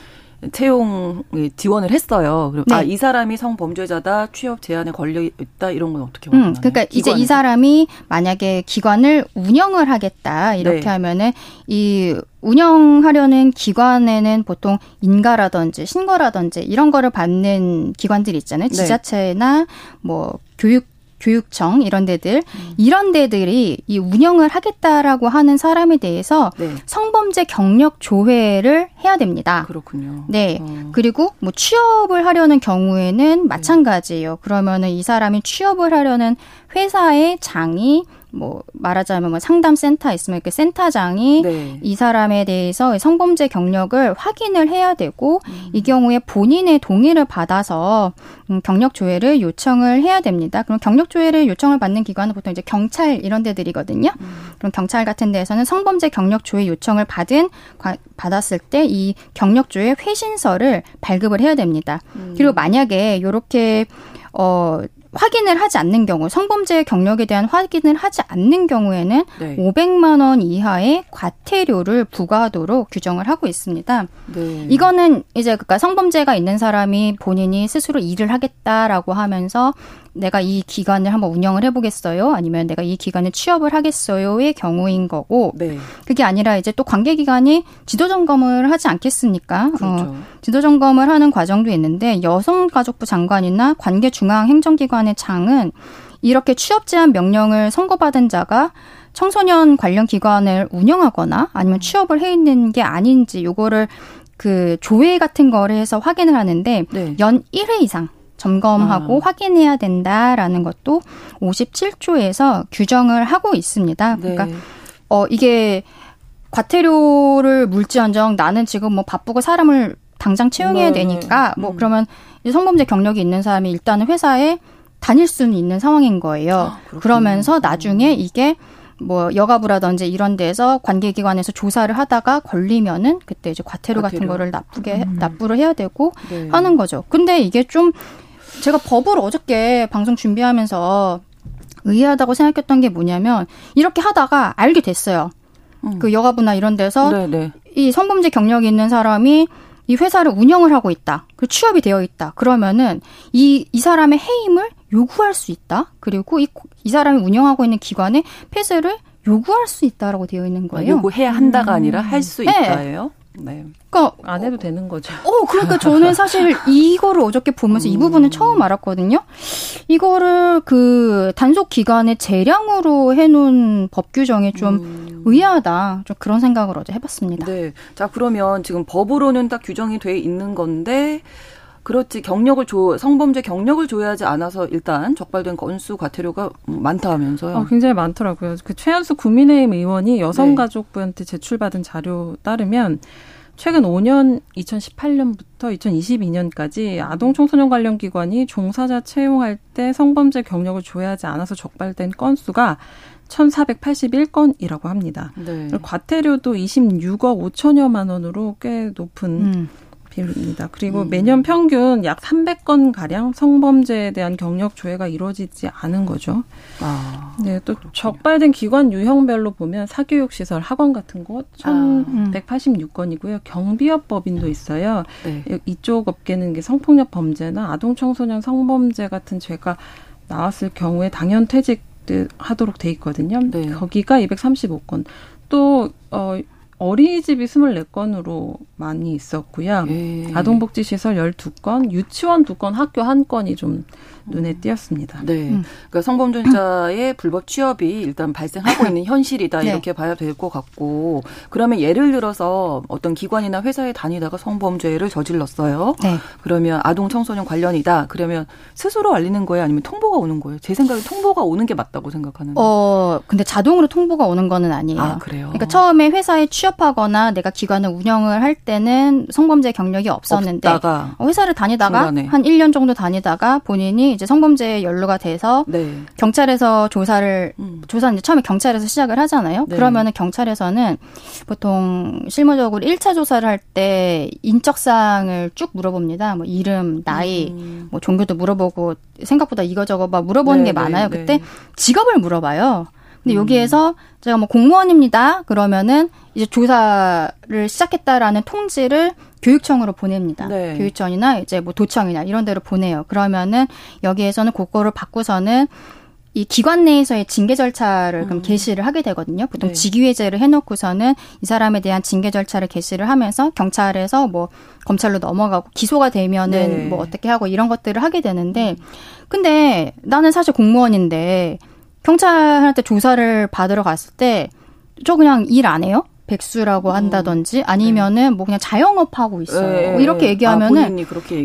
[SPEAKER 1] 채용 지원을 했어요. 그럼 아, 네. 아이 사람이 성범죄자다 취업 제한에 걸려 있다 이런 건 어떻게 확인하나요? 음,
[SPEAKER 2] 그러니까 기관에서? 이제 이 사람이 만약에 기관을 운영을 하겠다 이렇게 네. 하면은 이 운영하려는 기관에는 보통 인가라든지 신고라든지 이런 거를 받는 기관들이 있잖아요. 네. 지자체나 뭐 교육 교육청 이런 데들 음. 이런 데들이 이 운영을 하겠다라고 하는 사람에 대해서 네. 성범죄 경력 조회를 해야 됩니다.
[SPEAKER 1] 그렇군요.
[SPEAKER 2] 네. 어. 그리고 뭐 취업을 하려는 경우에는 마찬가지예요. 그러면은 이 사람이 취업을 하려는 회사의 장이 뭐 말하자면 뭐 상담센터 있으면 이렇게 센터장이 네. 이 사람에 대해서 성범죄 경력을 확인을 해야 되고 음. 이 경우에 본인의 동의를 받아서 음, 경력 조회를 요청을 해야 됩니다. 그럼 경력 조회를 요청을 받는 기관은 보통 이제 경찰 이런 데들이거든요. 음. 그럼 경찰 같은 데에서는 성범죄 경력 조회 요청을 받은 받았을 때 이 경력 조회 회신서를 발급을 해야 됩니다. 음. 그리고 만약에 요렇게 어 확인을 하지 않는 경우 성범죄 경력에 대한 확인을 하지 않는 경우에는 네. 500만 원 이하의 과태료를 부과하도록 규정을 하고 있습니다. 네. 이거는 이제 그러니까 성범죄가 있는 사람이 본인이 스스로 일을 하겠다라고 하면서 내가 이 기간을 한번 운영을 해보겠어요? 아니면 내가 이 기간에 취업을 하겠어요?의 경우인 거고, 네. 그게 아니라 이제 또 관계 기관이 지도 점검을 하지 않겠습니까? 어, 그렇죠. 어, 지도 점검을 하는 과정도 있는데 여성가족부 장관이나 관계 중앙 행정기관의 장은 이렇게 취업 제한 명령을 선고받은 자가 청소년 관련 기관을 운영하거나 아니면 취업을 해 있는 게 아닌지 요거를 그 조회 같은 거를 해서 확인을 하는데 네. 연 1회 이상 점검하고 아. 확인해야 된다라는 것도 57조에서 규정을 하고 있습니다. 네. 그러니까 어 이게 과태료를 물지언정 나는 지금 뭐 바쁘고 사람을 당장 채용해야 네. 되니까 뭐 음. 그러면 성범죄 경력이 있는 사람이 일단은 회사에 다닐 수는 있는 상황인 거예요. 아, 그러면서 나중에 이게 뭐 여가부라든지 이런 데서 관계기관에서 조사를 하다가 걸리면은 그때 이제 과태료, 과태료. 같은 거를 납부게 음. 납부를 해야 되고 네. 하는 거죠. 근데 이게 좀 제가 법을 어저께 방송 준비하면서 의아하다고 생각했던 게 뭐냐면 이렇게 하다가 알게 됐어요. 음. 그 여가부나 이런 데서 네네. 네. 이 성범죄 경력이 있는 사람이 이 회사를 운영을 하고 있다. 그 취업이 되어 있다. 그러면은 이, 이 사람의 해임을 요구할 수 있다. 그리고 이, 이 사람이 운영하고 있는 기관의 폐쇄를 요구할 수 있다라고 되어 있는 아, 거예요.
[SPEAKER 1] 요구해야 한다가 음. 아니라 할 수 있다예요.
[SPEAKER 3] 네. 그러니까 안 해도 되는 거죠.
[SPEAKER 2] 어, 그러니까 저는 사실 [laughs] 이거를 어저께 보면서 음. 이 부분은 처음 알았거든요. 이거를 그 단속 기간의 재량으로 해놓은 법 규정에 좀 음. 의아하다. 좀 그런 생각을 어제 해봤습니다.
[SPEAKER 1] 네. 자 그러면 지금 법으로는 딱 규정이 돼 있는 건데 그렇지 경력을 줘 성범죄 경력을 줘야지 않아서 일단 적발된 건수 과태료가 많다 하면서요.
[SPEAKER 3] 어, 굉장히 많더라고요. 그 최한수 국민의힘 의원이 여성가족부한테 제출받은 자료 따르면 최근 5년 2018년부터 2022년까지 아동 청소년 관련 기관이 종사자 채용할 때 성범죄 경력을 줘야 하지 않아서 적발된 건수가 1,481건이라고 합니다. 네. 과태료도 26억 5천여만 원으로 꽤 높은 음. 비율입니다. 그리고 음. 매년 평균 약 300건 가량 성범죄에 대한 경력 조회가 이루어지지 않은 거죠. 아, 네, 또 그렇군요. 적발된 기관 유형별로 보면 사교육 시설, 학원 같은 곳 1,186건이고요. 아. 경비업 법인도 있어요. 네. 이쪽 업계는 성폭력 범죄나 아동 청소년 성범죄 같은 죄가 나왔을 경우에 당연 퇴직 하도록 돼 있거든요. 네. 거기가 235건. 또 어, 어린이집이 24건으로 많이 있었고요. 예. 아동복지시설 12건, 유치원 2건, 학교 1건이 좀 눈에 띄었습니다.
[SPEAKER 1] 네. 음. 그러니까 성범죄자의 [clears throat] 불법 취업이 일단 발생하고 [clears throat] 있는 현실이다. 네. 이렇게 봐야 될 것 같고. 그러면 예를 들어서 어떤 기관이나 회사에 다니다가 성범죄를 저질렀어요. 네. 그러면 아동 청소년 관련이다. 그러면 스스로 알리는 거예요? 아니면 통보가 오는 거예요? 제 생각에 통보가 오는 게 맞다고 생각하는데.
[SPEAKER 2] 어, 근데 자동으로 통보가 오는 거는 아니에요.
[SPEAKER 1] 아, 그래요?
[SPEAKER 2] 그러니까 처음에 회사에 취업 하거나 내가 기관을 운영을 할 때는 성범죄 경력이 없었는데 없다가 회사를 다니다가 중간에. 한 1년 정도 다니다가 본인이 이제 성범죄에 연루가 돼서 네. 경찰에서 조사를 음. 조사는 이제 처음에 경찰에서 시작을 하잖아요. 네. 그러면은 경찰에서는 보통 실무적으로 1차 조사를 할 때 인적 사항을 쭉 물어봅니다. 뭐 이름, 나이, 음. 뭐 종교도 물어보고 생각보다 이거저거 막 물어보는 네, 게 네, 많아요. 네. 그때 직업을 물어봐요. 근데 음. 여기에서 제가 뭐 공무원입니다. 그러면은 이제 조사를 시작했다라는 통지를 교육청으로 보냅니다. 네. 교육청이나 이제 뭐 도청이나 이런 데로 보내요. 그러면은 여기에서는 그거를 받고서는 이 기관 내에서의 징계 절차를 그럼 음. 개시를 하게 되거든요. 보통 네. 직위해제를 해놓고서는 이 사람에 대한 징계 절차를 개시를 하면서 경찰에서 뭐 검찰로 넘어가고 기소가 되면은 네. 뭐 어떻게 하고 이런 것들을 하게 되는데 근데 나는 사실 공무원인데 경찰한테 조사를 받으러 갔을 때 저 그냥 일 안 해요? 백수라고 음. 한다든지 아니면은 뭐 그냥 자영업 하고 있어요. 네. 뭐 이렇게 얘기하면은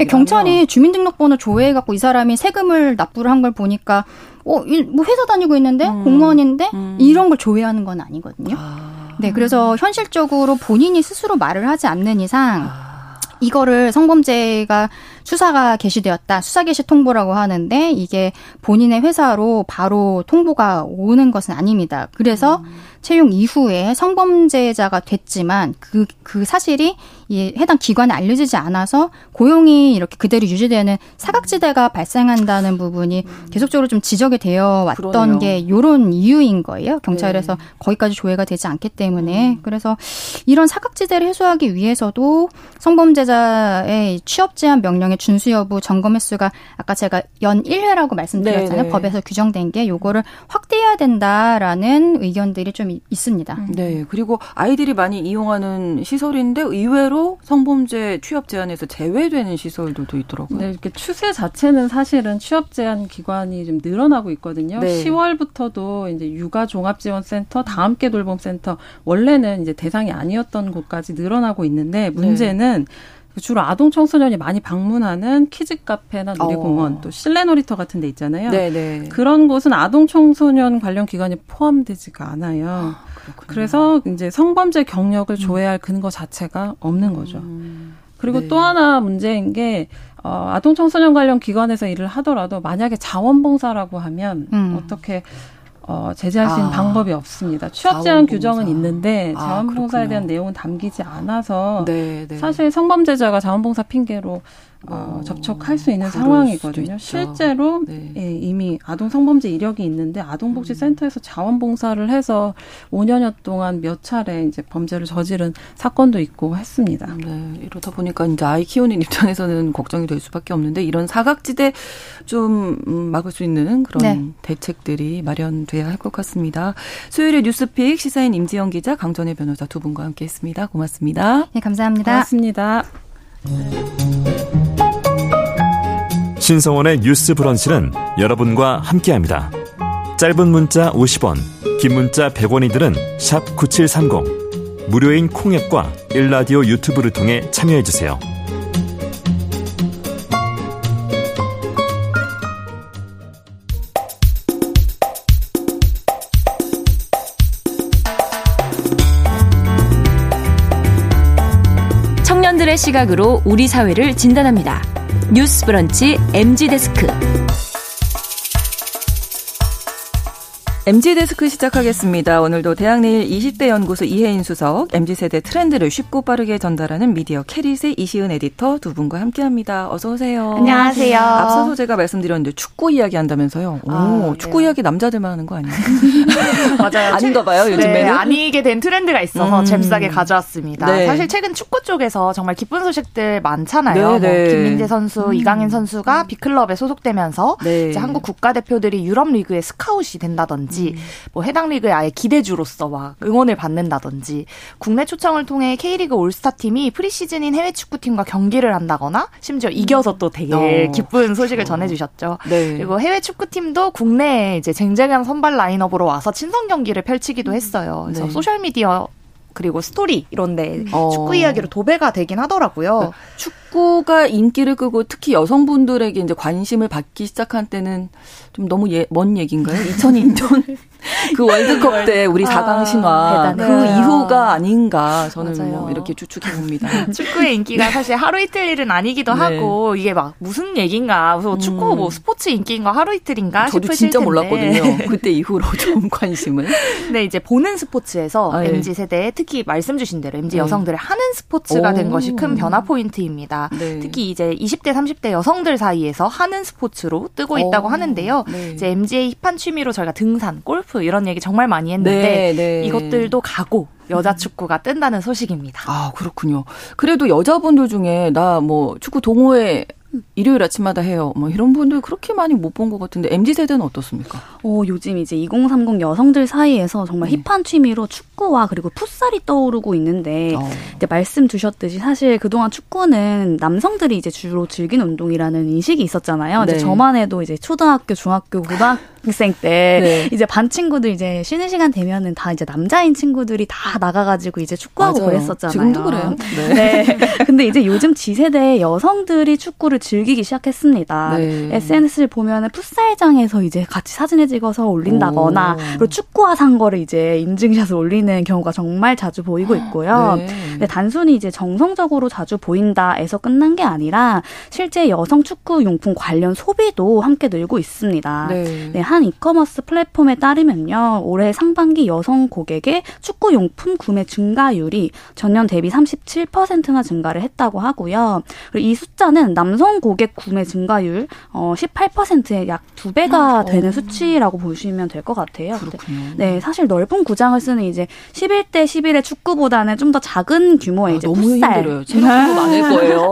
[SPEAKER 2] 아, 경찰이 주민등록번호 조회해 갖고 이 사람이 세금을 납부를 한 걸 보니까 어, 뭐 회사 다니고 있는데 음. 공무원인데 음. 이런 걸 조회하는 건 아니거든요. 아. 네, 그래서 현실적으로 본인이 스스로 말을 하지 않는 이상 아. 이거를 성범죄가 수사가 개시되었다. 수사 개시 통보라고 하는데 이게 본인의 회사로 바로 통보가 오는 것은 아닙니다. 그래서 음. 채용 이후에 성범죄자가 됐지만 그, 그 사실이 이 해당 기관에 알려지지 않아서 고용이 이렇게 그대로 유지되는 사각지대가 발생한다는 부분이 음. 계속적으로 좀 지적이 되어 왔던 그러네요. 게 요런 이유인 거예요. 경찰에서 네. 거기까지 조회가 되지 않기 때문에. 음. 그래서 이런 사각지대를 해소하기 위해서도 성범죄자의 취업 제한 명령에 규정의 준수 여부 점검 횟수가 아까 제가 연 1회라고 말씀드렸잖아요. 네네. 네. 법에서 규정된 게 요거를 확대해야 된다라는 의견들이 좀 있습니다.
[SPEAKER 1] 음. 네. 그리고 아이들이 많이 이용하는 시설인데 의외로 성범죄 취업 제한에서 제외되는 시설들도 있더라고요.
[SPEAKER 3] 네, 이렇게 추세 자체는 사실은 취업 제한 기관이 좀 늘어나고 있거든요. 네. 10월부터도 이제 육아 종합 지원 센터, 다함께 돌봄 센터 원래는 이제 대상이 아니었던 곳까지 늘어나고 있는데 문제는 네. 주로 아동 청소년이 많이 방문하는 키즈 카페나 놀이공원 어. 또 실내 놀이터 같은 데 있잖아요. 네네. 네. 그런 곳은 아동 청소년 관련 기관이 포함되지가 않아요. 아, 그래서 이제 성범죄 경력을 조회할 근거 자체가 없는 거죠. 음. 그리고 네. 또 하나 문제인 게 어, 아동 청소년 관련 기관에서 일을 하더라도 만약에 자원봉사라고 하면 음. 어떻게 어, 제재할 수 있는 아, 방법이 없습니다. 취업 제한 규정은 있는데 아, 자원봉사에 대한 내용은 담기지 않아서 네, 네. 사실 성범죄자가 자원봉사 핑계로 어, 접촉할 수 있는 상황이거든요. 실제로 네. 예, 이미 아동 성범죄 이력이 있는데 아동복지센터에서 자원봉사를 해서 5년여 동안 몇 차례 이제 범죄를 저지른 사건도 있고 했습니다.
[SPEAKER 1] 네, 이러다 보니까 이제 아이 키우는 입장에서는 걱정이 될 수밖에 없는데 이런 사각지대 좀 음, 막을 수 있는 그런 네. 대책들이 마련돼야 할 것 같습니다. 수요일에 뉴스픽 시사인 임지영 기자, 강전혜 변호사 두 분과 함께했습니다. 고맙습니다.
[SPEAKER 2] 네, 감사합니다.
[SPEAKER 3] 고맙습니다.
[SPEAKER 5] 신성원의 뉴스 브런치는 여러분과 함께합니다. 짧은 문자 50원, 긴 문자 100원이 들은 9730. 무료인 콩앱과 일라디오 유튜브를 통해 참여해 주세요.
[SPEAKER 4] 청년들의 시각으로 우리 사회를 진단합니다. 뉴스 브런치 MZ 데스크.
[SPEAKER 1] MZ 데스크 시작하겠습니다. 오늘도 대학내일 20대 연구소 이혜인 수석, MZ 세대 트렌드를 쉽고 빠르게 전달하는 미디어 캐릿의 이시은 에디터 두 분과 함께합니다. 어서 오세요.
[SPEAKER 6] 안녕하세요.
[SPEAKER 1] 앞서서 제가 말씀드렸는데 축구 이야기 한다면서요. 오, 아, 네. 축구 이야기 남자들만 하는 거 아니에요? [laughs]
[SPEAKER 6] 맞아요. [laughs]
[SPEAKER 1] 아닌가 봐요, 요즘에는. 네,
[SPEAKER 6] 아니게 된 트렌드가 있어서 음. 잽싸게 가져왔습니다. 네. 사실 최근 축구 쪽에서 정말 기쁜 소식들 많잖아요. 네, 뭐 네. 김민재 선수, 음. 이강인 선수가 B클럽에 소속되면서 네. 이제 한국 국가대표들이 유럽 리그에 스카웃이 된다든지 한다든지 음. 뭐 해당 리그의 아예 기대주로서 막 응원을 받는다든지 국내 초청을 통해 K리그 올스타 팀이 preseason인 해외 축구팀과 경기를 한다거나 심지어 이겨서 또 되게 어. 기쁜 소식을 어. 전해주셨죠. 네. 그리고 해외 축구팀도 국내에 이제 쟁쟁한 선발 라인업으로 와서 친선 경기를 펼치기도 했어요. 그래서 네. 소셜 미디어 그리고 스토리 이런데 어. 축구 이야기로 도배가 되긴 하더라고요. 그러니까
[SPEAKER 1] 축구가 인기를 끄고 특히 여성분들에게 이제 관심을 받기 시작한 때는 좀 너무 예, 먼 얘기인가요? 2002년 그 월드컵 때 우리 4강 아, 신화 그 이후가 아닌가 저는 뭐 맞아요. 뭐 이렇게 추측해 봅니다. [laughs]
[SPEAKER 6] 축구의 인기가 사실 하루 이틀 일은 아니기도 네. 하고 이게 막 무슨 얘기인가? 그래서 축구 음. 뭐 스포츠 인기인가 하루 이틀인가
[SPEAKER 1] 저도 진짜 텐데. 몰랐거든요. [laughs] 그때 이후로 좀 관심을.
[SPEAKER 6] 네, 이제 보는 스포츠에서 아, 예. MZ 세대에 특히 말씀 주신 대로 MZ 네. 여성들의 하는 스포츠가 오. 된 것이 큰 변화 포인트입니다. 네. 특히 이제 20대 30대 여성들 사이에서 하는 스포츠로 뜨고 있다고 오. 하는데요. 네. 이제 MZ의 힙한 취미로 저희가 등산, 골프 이런 얘기 정말 많이 했는데 네, 네. 이것들도 가고 여자 축구가 뜬다는 소식입니다.
[SPEAKER 1] 아 그렇군요. 그래도 여자분들 중에 나 뭐 축구 동호회 일요일 아침마다 해요. 뭐 이런 분들 그렇게 많이 못 본 것 같은데 MZ 세대는 어떻습니까?
[SPEAKER 7] 어, 요즘 이제 2030 여성들 사이에서 정말 네. 힙한 취미로 축구와 그리고 풋살이 떠오르고 있는데 어. 이제 말씀 주셨듯이 사실 그동안 축구는 남성들이 이제 주로 즐기는 운동이라는 인식이 있었잖아요. 네. 이제 저만 해도 이제 초등학교, 중학교, 고등학생 때 [laughs] 네. 이제 반 친구들 이제 쉬는 시간 되면은 다 이제 남자인 친구들이 다 나가가지고 이제 축구하고 맞아요. 그랬었잖아요.
[SPEAKER 1] 지금도 그래요. [laughs]
[SPEAKER 7] 네. 네. 근데 이제 요즘 지세대 여성들이 축구를 즐기기 시작했습니다. 네. SNS를 보면은 풋살장에서 이제 같이 사진을 찍어서 올린다거나 오. 그리고 축구화 산 거를 이제 인증샷을 올리는 경우가 정말 자주 보이고 있고요. 네. 근데 단순히 이제 정성적으로 자주 보인다에서 끝난 게 아니라 실제 여성 축구 용품 관련 소비도 함께 늘고 있습니다. 네. 네 한 이커머스 플랫폼에 따르면요. 올해 상반기 여성 고객의 축구 용품 구매 증가율이 전년 대비 37%나 증가를 했다고 하고요. 그리고 이 숫자는 남성 고객 구매 증가율 어 18%의 약 두 배가 음, 되는 수치라고 보시면 될 것 같아요.
[SPEAKER 1] 그렇군요.
[SPEAKER 7] 네, 사실 넓은 구장을 쓰는 이제 11대 11의 축구보다는 좀 더 작은 규모의 아, 이제
[SPEAKER 1] 너무
[SPEAKER 7] 풋살.
[SPEAKER 1] 힘들어요. 생각보다 [laughs] 많을 거예요.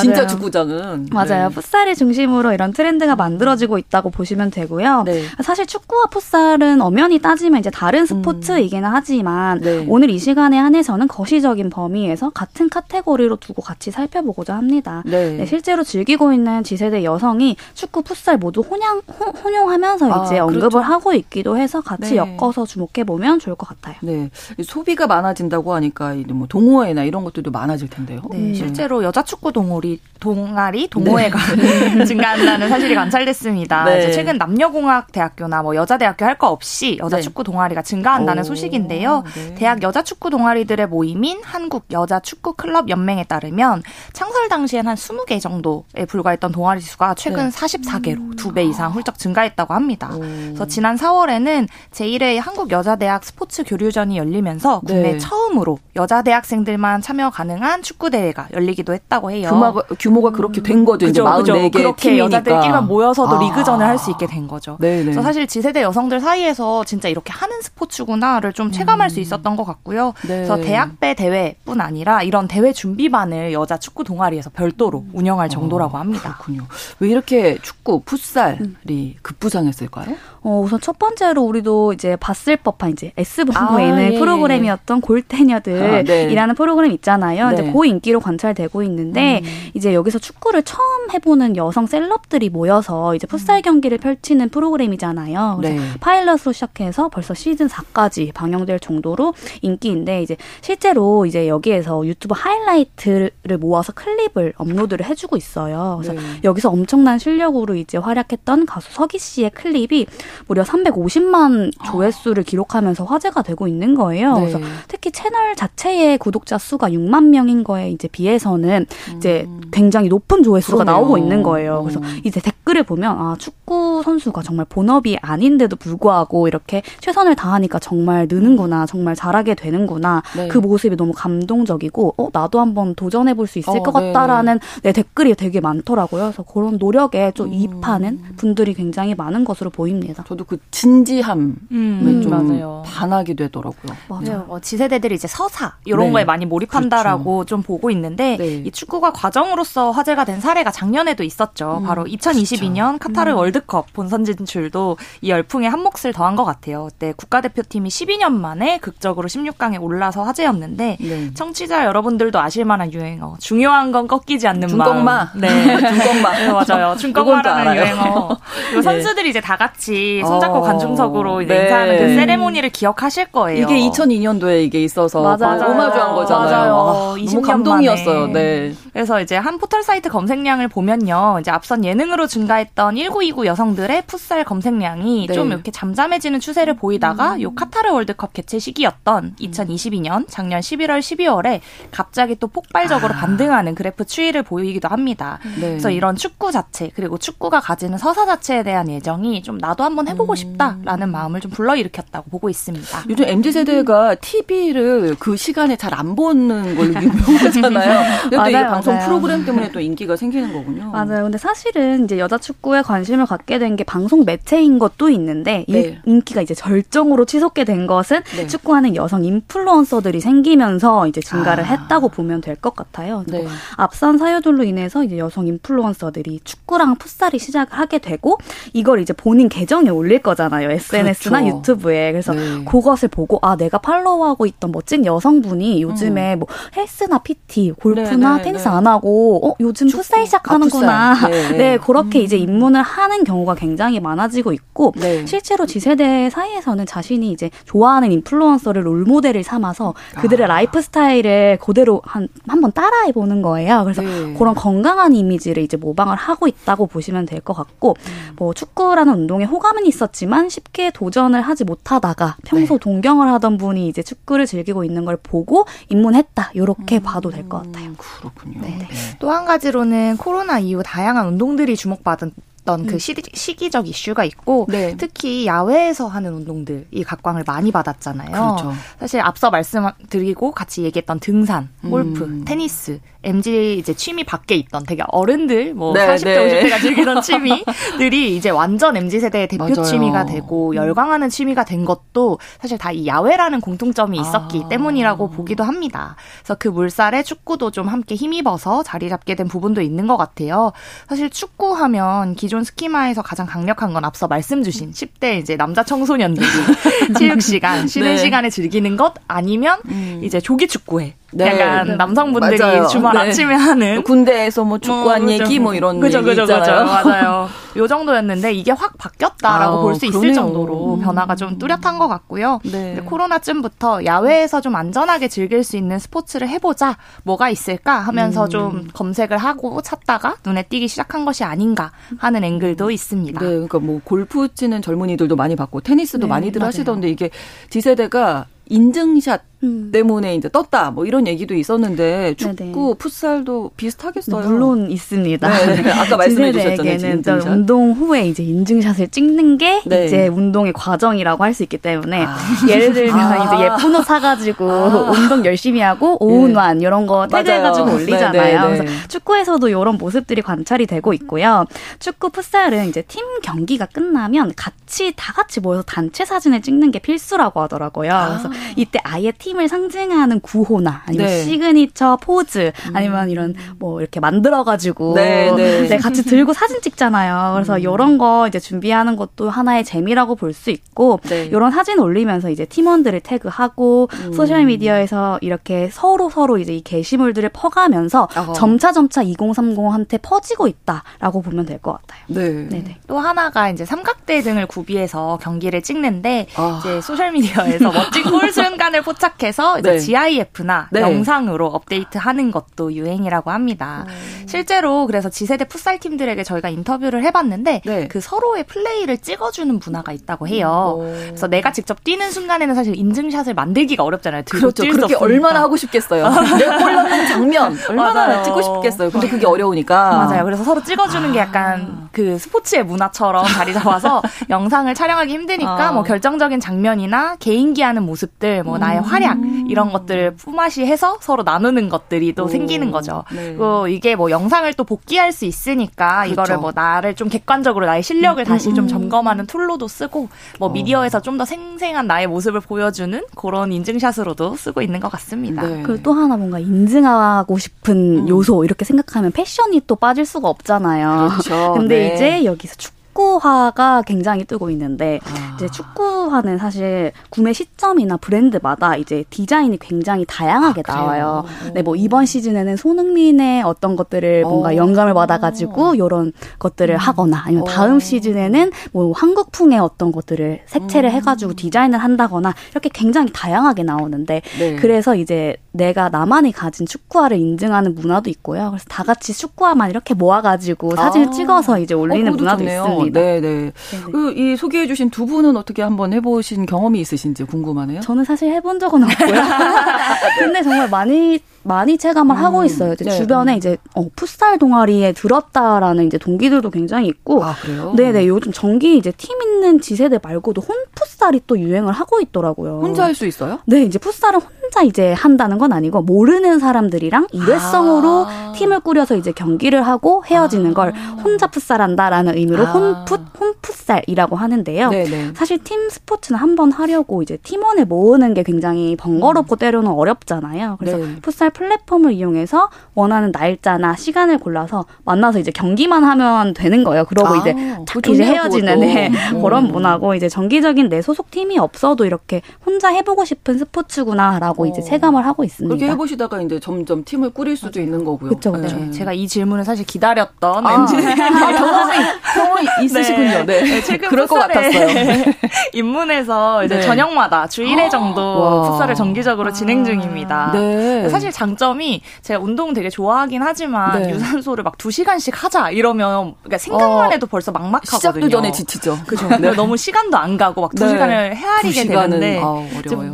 [SPEAKER 1] 진짜 축구장은.
[SPEAKER 7] 맞아요. 네. 풋살이 중심으로 이런 트렌드가 만들어지고 있다고 보시면 되고요. 네. 사실 축구와 풋살은 엄연히 따지면 이제 다른 스포츠이기는 하지만 네. 오늘 이 시간에 한해서는 거시적인 범위에서 같은 카테고리로 두고 같이 살펴보고자 합니다. 네. 네, 실제로 즐기고 있는 지세대 여성이 축구, 풋살 모두 혼양, 호, 혼용하면서 아, 이제 언급을 그렇죠. 하고 있기도 해서 같이 네. 엮어서 주목해 보면 좋을 것 같아요.
[SPEAKER 1] 네, 소비가 많아진다고 하니까 뭐 동호회나 이런 것들도 많아질 텐데요.
[SPEAKER 6] 네, 음. 실제로 여자 축구 동호리 동아리 동호회가 네. [laughs] [laughs] 증가한다는 사실이 관찰됐습니다. 네. 최근 남녀공학대학교나 뭐 여자대학교 할 거 없이 여자 네. 축구 동아리가 증가한다는 오. 소식인데요. 네. 대학 여자 축구 동아리들의 모임인 한국 여자 축구 클럽 연맹에 따르면 창설 당시엔 한 20개 정도 에 불과했던 동아리 수가 최근 44개로 음. 2배 이상 훌쩍 증가했다고 합니다. 오. 그래서 지난 4월에는 제1회 한국 여자대학 스포츠 교류전이 열리면서 국내 네. 처음으로 여자 대학생들만 참여 가능한 축구 대회가 열리기도 했다고 해요.
[SPEAKER 1] 규모가, 규모가 그렇게 된 거죠. 그죠, 이제 44개
[SPEAKER 6] 그렇게 팀이니까. 여자들끼리만 모여서도 아. 리그전을 할 수 있게 된 거죠. 네네. 그래서 사실 지세대 여성들 사이에서 진짜 이렇게 하는 스포츠구나를 좀 체감할 음. 수 있었던 것 같고요. 네. 그래서 대학배 대회뿐 아니라 이런 대회 준비반을 여자 축구 동아리에서 별도로 운영할 정도라고 어, 합니다.
[SPEAKER 1] 그렇군요. 왜 이렇게 축구, 풋살이 음. 급부상했을까요?
[SPEAKER 7] 어, 우선 첫 번째로 우리도 이제 봤을 법한 이제 S본부에 아, 있는 예. 프로그램이었던 골대녀들이라는 아, 네. 프로그램 있잖아요. 네. 이제 고 인기로 관찰되고 있는데 음. 이제 여기서 축구를 처음 해보는 여성 셀럽들이 모여서 이제 풋살 음. 경기를 펼치는 프로그램이잖아요. 그래서 네. 파일럿으로 시작해서 벌써 시즌 4까지 방영될 정도로 인기인데 이제 실제로 이제 여기에서 유튜브 하이라이트를 모아서 클립을 업로드를 해주고 있어요. 그래서 네. 여기서 엄청난 실력으로 이제 활약했던 가수 서기 씨의 클립이 무려 350만 조회수를 기록하면서 화제가 되고 있는 거예요. 네. 그래서 특히 채널 자체의 구독자 수가 6만 명인 거에 이제 비해서는 음. 이제 굉장히 높은 조회수가 그러네요. 나오고 있는 거예요. 그래서 음. 이제 댓글을 보면 아 축구 선수가 정말 본업이 아닌데도 불구하고 이렇게 최선을 다하니까 정말 느는구나, 정말 잘하게 되는구나. 네. 그 모습이 너무 감동적이고 어 나도 한번 도전해 볼 수 있을 어, 것 네. 같다라는 네, 댓글이 되게 많더라고요. 그래서 그런 노력에 좀 음. 이입하는 분들이 굉장히 많은 것으로 보입니다.
[SPEAKER 1] 저도 그 진지함에 음, 좀 맞아요. 반하게 되더라고요.
[SPEAKER 6] 맞아요. 어, 지세대들이 이제 서사 이런 네. 거에 많이 몰입한다라고 그렇죠. 좀 보고 있는데 네. 이 축구가 과정으로서 화제가 된 사례가 작년에도 있었죠. 음, 바로 2022년 그렇죠. 카타르 음. 월드컵 본선 진출도 이 열풍에 한 몫을 더한 것 같아요. 그때 국가대표팀이 12년 만에 극적으로 16강에 올라서 화제였는데 네. 청취자 여러분들도 아실 만한 유행어 중요한 건 꺾이지 않는.
[SPEAKER 1] 마음.
[SPEAKER 6] 네,
[SPEAKER 1] 중꺾마.
[SPEAKER 6] 네, 맞아요. [laughs] 중꺾마라는 유행어. [laughs] 그리고 선수들이 이제 다 같이 손잡고 어. 관중석으로 이제 네. 인사하는 그 세레모니를 기억하실 거예요.
[SPEAKER 1] 이게 2002년도에 이게 있어서 맞아요. 오마주한 거잖아요. 맞아요. 아, 너무 감동이었어요. 네.
[SPEAKER 6] 그래서 이제 한 포털 사이트 검색량을 보면요. 이제 앞선 예능으로 증가했던 1929 여성들의 풋살 검색량이 네. 좀 이렇게 잠잠해지는 추세를 보이다가 음. 요 카타르 월드컵 개최 시기였던 2022년 작년 11월 12월에 갑자기 또 폭발적으로 아. 반등하는 그래프 추이를 보이기도 합니다. 네. 그래서 이런 축구 자체 그리고 축구가 가지는 서사 자체에 대한 예정이 좀 나도 한번 해보고 음. 싶다라는 마음을 좀 불러일으켰다고 보고 있습니다.
[SPEAKER 1] 요즘 mz 세대가 TV를 그 시간에 잘 안 보는 걸로 [laughs] 유명하잖아요. 근데 맞아요, 방송 맞아요. 프로그램 때문에 또 인기가 생기는 거군요.
[SPEAKER 7] 맞아요. 근데 사실은 이제 여자 축구에 관심을 갖게 된 게 방송 매체인 것도 있는데 네. 인기가 이제 절정으로 치솟게 된 것은 네. 축구하는 여성 인플루언서들이 생기면서 이제 증가를 아. 했다고 보면 될 것 같아요. 네. 앞선 사유들로 인해서 이제 여성 인플루언서들이 축구랑 풋살이 시작을 하게 되고 이걸 이제 본인 계정에 올릴 거잖아요. SNS나 그렇죠. 유튜브에. 그래서 네. 그것을 보고 아 내가 팔로우하고 있던 멋진 여성분이 요즘에 음. 뭐 헬스나 PT, 골프나 네, 네, 테니스 네. 안 하고 어 요즘 축구. 풋살 시작하는구나. 아, [laughs] 네. 네. 그렇게 음. 이제 입문을 하는 경우가 굉장히 많아지고 있고 네. 실제로 Z세대 사이에서는 자신이 이제 좋아하는 인플루언서를 롤모델을 삼아서 그들의 아. 라이프 스타일을 그대로 한 한번 따라해 보는 거예요. 그래서 그런 건강한 이미지를 이제 모방을 하고 있다고 보시면 될 것 같고 음. 뭐 축구라는 운동에 호감 은 있었지만 쉽게 도전을 하지 못하다가 평소 네. 동경을 하던 분이 이제 축구를 즐기고 있는 걸 보고 입문했다. 이렇게 음, 봐도 될 것 같아요.
[SPEAKER 1] 그렇군요.
[SPEAKER 6] 네. 네. 또한 가지로는 코로나 이후 다양한 운동들이 주목받은 던그 음. 시기, 적 이슈가 있고 네. 특히 야외에서 하는 운동들이 각광을 많이 받았잖아요. 그렇죠. 사실 앞서 말씀드리고 같이 얘기했던 등산, 골프, 음. 테니스 MZ 이제 취미 밖에 있던 되게 어른들 뭐 네, 40대 네. 50대가 즐기던 취미들이 [laughs] 이제 완전 MZ 세대의 대표 맞아요. 취미가 되고 음. 열광하는 취미가 된 것도 사실 다 이 야외라는 공통점이 있었기 아. 때문이라고 보기도 합니다. 그래서 그 물살에 축구도 좀 함께 힘입어서 자리 잡게 된 부분도 있는 것 같아요. 사실 축구하면 기존 스키마에서 가장 강력한 건 앞서 말씀 주신 10대 이제 남자 청소년들이 [laughs] 체육 시간 쉬는 네. 시간에 즐기는 것 아니면 음. 이제 조기 축구에 네. 약간 네. 남성분들이. 주말 네. 아침에 하는
[SPEAKER 1] 군대에서 뭐 축구한 뭐, 얘기 뭐 이런 그죠, 얘기 그죠, 있잖아요.
[SPEAKER 6] 그죠, 맞아요. [laughs] 요 정도였는데 이게 확 바뀌었다라고 아, 볼수 있을 정도로 음. 변화가 좀 뚜렷한 것 같고요. 네. 코로나쯤부터 야외에서 좀 안전하게 즐길 수 있는 스포츠를 해보자 뭐가 있을까 하면서 음. 좀 검색을 하고 찾다가 눈에 띄기 시작한 것이 아닌가 하는 앵글도 있습니다.
[SPEAKER 1] 네, 그러니까 뭐 골프 치는 젊은이들도 많이 봤고 테니스도 네, 많이들 맞아요. 하시던데 이게 지세대가 인증샷 음. 때문에 이제 떴다 뭐 이런 얘기도 있었는데 축구, 네네. 풋살도 비슷하겠어요.
[SPEAKER 7] 물론 있습니다. 네, 네. 아까 [laughs] 말씀해 주셨잖아요. 운동 후에 이제 인증샷을 찍는 게 네. 이제 운동의 과정이라고 할 수 있기 때문에 아. 예를 들면 아. 이제 예쁜 옷 사가지고 아. 운동 열심히 하고 오운완 네. 이런 거 태그해가지고 네, 올리잖아요. 네, 그래서 축구에서도 이런 모습들이 관찰이 되고 있고요. 축구 풋살은 이제 팀 경기가 끝나면 같이 다 같이 모여서 단체 사진을 찍는 게 필수라고 하더라고요. 아. 그래서 이때 아예 팀 팀을 상징하는 구호나 아니면 네. 시그니처 포즈 아니면 이런 뭐 이렇게 만들어 가지고 네, 네. [laughs] 네, 같이 들고 사진 찍잖아요. 그래서 음. 이런 거 이제 준비하는 것도 하나의 재미라고 볼 수 있고 이런 네. 사진 올리면서 이제 팀원들을 태그하고 음. 소셜 미디어에서 이렇게 서로 서로 이제 이 게시물들을 퍼가면서 어허. 점차 점차 2030한테 퍼지고 있다라고 보면 될 것 같아요.
[SPEAKER 6] 네. 네네. 또 하나가 이제 삼각대 등을 구비해서 경기를 찍는데 아. 이제 소셜 미디어에서 [laughs] 멋진 골 순간을 포착 시작해서 이제 네. GIF나 네. 영상으로 업데이트하는 것도 유행이라고 합니다. 음. 실제로 그래서 Z세대 풋살 팀들에게 저희가 인터뷰를 해봤는데 네. 그 서로의 플레이를 찍어주는 문화가 있다고 해요. 오. 그래서 내가 직접 뛰는 순간에는 사실 인증샷을 만들기가 어렵잖아요.
[SPEAKER 1] 그렇죠. 그렇게 얼마나 하고 싶겠어요. [laughs] 내골 넣는 장면 얼마나 맞아요. 찍고 싶겠어요. 근데 그게 어려우니까.
[SPEAKER 6] 맞아요. 그래서 서로 찍어주는 아. 게 약간 그 스포츠의 문화처럼 자리 잡아서 [laughs] 영상을 촬영하기 힘드니까 아. 뭐 결정적인 장면이나 개인기 하는 모습들, 뭐 나의 활약 생각 음. 이런 것들을 품앗이 해서 서로 나누는 것들이 또 오. 생기는 거죠. 네. 그리고 이게 뭐 영상을 또 복귀할 수 있으니까 그렇죠. 이거를 뭐 나를 좀 객관적으로 나의 실력을 음, 다시 음. 좀 점검하는 툴로도 쓰고 뭐 어. 미디어에서 좀 더 생생한 나의 모습을 보여주는 그런 인증샷으로도 쓰고 있는 것 같습니다.
[SPEAKER 7] 네. 그리고 또 하나 뭔가 인증하고 싶은 음. 요소 이렇게 생각하면 패션이 또 빠질 수가 없잖아요. 그렇죠. [laughs] 근데 네. 이제 여기서 축 축구화가 굉장히 뜨고 있는데 아. 이제 축구화는 사실 구매 시점이나 브랜드마다 이제 디자인이 굉장히 다양하게 아, 나와요. 네, 뭐 이번 시즌에는 손흥민의 어떤 것들을 뭔가. 영감을 받아가지고 이런 것들을 음. 하거나 아니면 다음 오. 시즌에는 뭐 한국풍의 어떤 것들을 색채를 음. 해가지고 디자인을 한다거나 이렇게 굉장히 다양하게 나오는데 네. 그래서 이제 내가 나만이 가진 축구화를 인증하는 문화도 있고요. 그래서 다 같이 축구화만 이렇게 모아가지고 사진을 아. 찍어서 이제 올리는 어, 문화도 좋네요. 있습니다.
[SPEAKER 1] 네, 네. 그 이 소개해 주신 두 분은 어떻게 한번 해보신 경험이 있으신지 궁금하네요.
[SPEAKER 7] 저는 사실 해본 적은 없고요. [laughs] 근데 정말 많이 많이 체감을 음, 하고 있어요. 이제 네. 주변에 이제 어, 풋살 동아리에 들었다라는 이제 동기들도 굉장히 있고.
[SPEAKER 1] 아, 그래요?
[SPEAKER 7] 네네. 요즘 정기 이제 팀 있는 지세대 말고도 혼 풋살이 또 유행을 하고 있더라고요.
[SPEAKER 1] 혼자 할 수 있어요?
[SPEAKER 7] 네, 이제 풋살은 혼자 이제 한다는 건 아니고 모르는 사람들이랑 일회성으로 아. 팀을 꾸려서 이제 경기를 하고 헤어지는 아. 걸 혼자 풋살한다라는 의미로 아. 혼풋 혼풋살이라고 하는데요. 네네. 사실 팀 스포츠는 한 번 하려고 이제 팀원을 모으는 게 굉장히 번거롭고 음. 때로는 어렵잖아요. 그래서 네. 풋살 플랫폼을 이용해서 원하는 날짜나 시간을 골라서 만나서 이제 경기만 하면 되는 거예요. 그러고 아, 이제 탁 이제 헤어지는 네, [laughs] 그런 문화고 이제 정기적인 내 소속 팀이 없어도 이렇게 혼자 해보고 싶은 스포츠구나라고 어. 이제 체감을 하고 있습니다.
[SPEAKER 1] 그렇게 해보시다가 이제 점점 팀을 꾸릴 수도 맞아요. 있는 거고요.
[SPEAKER 7] 그렇죠. 네.
[SPEAKER 6] 제가 이 질문을 사실 기다렸던 아, 네. [laughs]
[SPEAKER 1] 경험이 경험이 있으시군요. 네, 네.
[SPEAKER 6] 최근 그럴 것 같았어요. 입문해서 이제 네. 저녁마다 주 1회 정도 풋살을 정기적으로 진행 중입니다. 네. 사실 장점이 제가 운동 되게 좋아하긴 하지만 네. 유산소를 막 2시간씩 하자 이러면 그러니까 생각만 어, 해도 벌써 막막하거든요.
[SPEAKER 1] 시작도 전에 지치죠.
[SPEAKER 6] 그죠. 네. 너무 시간도 안 가고 막 2시간을 헤아리게 되는데 아,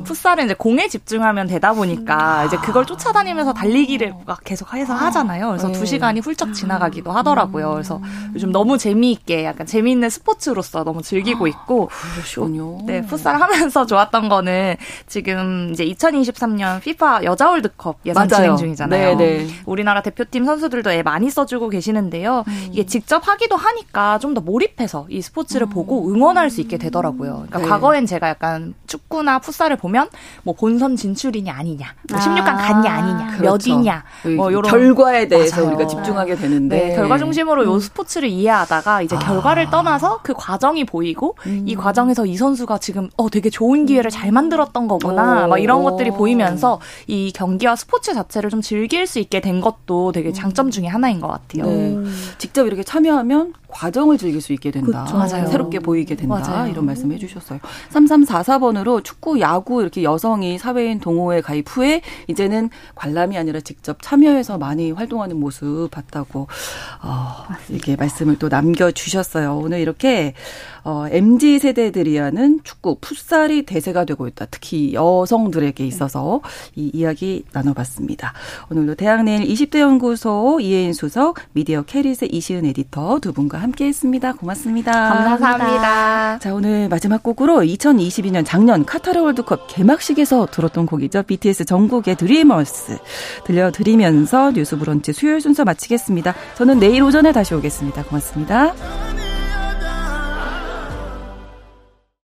[SPEAKER 6] 풋살은 이제 공에 집중하면 되다 보니까 아. 이제 그걸 쫓아다니면서 달리기를 막 계속 해서 아. 하잖아요. 그래서 두 네. 시간이 훌쩍 지나가기도 하더라고요. 그래서 요즘 너무 재미있게 약간 재미있는 스포츠로서 너무 즐기고 아, 있고
[SPEAKER 1] 그러시군요.
[SPEAKER 6] 네, 풋살 하면서 [laughs] 좋았던 거는 지금 이제 2023년 피파 여자 월드컵 예선 맞아요. 진행 중이잖아요. 네네. 네. 우리나라 대표팀 선수들도 애 많이 써주고 계시는데요. 음. 이게 직접 하기도 하니까 좀 더 몰입해서 이 스포츠를 음. 보고 응원할 수 있게 되더라고요. 그러니까 네. 과거엔 제가 약간 축구나 풋살을 보면 뭐 본선 진출이냐 아니냐, 뭐 16강 갔냐 아니냐, 그렇죠. 몇이냐,
[SPEAKER 1] 뭐 이런 결과에 대해서 맞아요. 우리가 집중하게 되는데
[SPEAKER 6] 네, 결과 중심으로 음. 요 스포츠를 이해하다가 이제 아. 결과를 떠나서 그 과정이 보이고 음. 이 과정에서 이 선수가 지금 어 되게 좋은 기회를 잘 만들었던 거구나, 오. 막 이런 것들이 보이면서 이 경기와 스포츠 자체를 좀 즐길 수 있게 된 것도 되게 장점 중에 하나인 것 같아요. 네.
[SPEAKER 1] 직접 이렇게 참여하면 과정을 즐길 수 있게 된다. 그렇죠. 새롭게 보이게 된다. 맞아요. 이런 말씀 해주셨어요. 3344번으로 축구, 야구 이렇게 여성이 사회인 동호회 가입 후에 이제는 관람이 아니라 직접 참여해서 많이 활동하는 모습 봤다고 어, 이렇게 말씀을 또 남겨주셨어요. 오늘 이렇게 어, MZ 세대들이 하는 축구, 풋살이 대세가 되고 있다. 특히 여성들에게 있어서 이 이야기 나눠봤습니다. 오늘도 대학내일 20대 연구소 이혜인 수석, 미디어 캐릿의 이시은 에디터 두 분과 함께했습니다. 고맙습니다.
[SPEAKER 6] 감사합니다.
[SPEAKER 1] 자 오늘 마지막 곡으로 2022년 작년 카타르 월드컵 개막식에서 들었던 곡이죠. BTS 전국의 드리머스 들려드리면서 뉴스 브런치 수요일 순서 마치겠습니다. 저는 내일 오전에 다시 오겠습니다. 고맙습니다.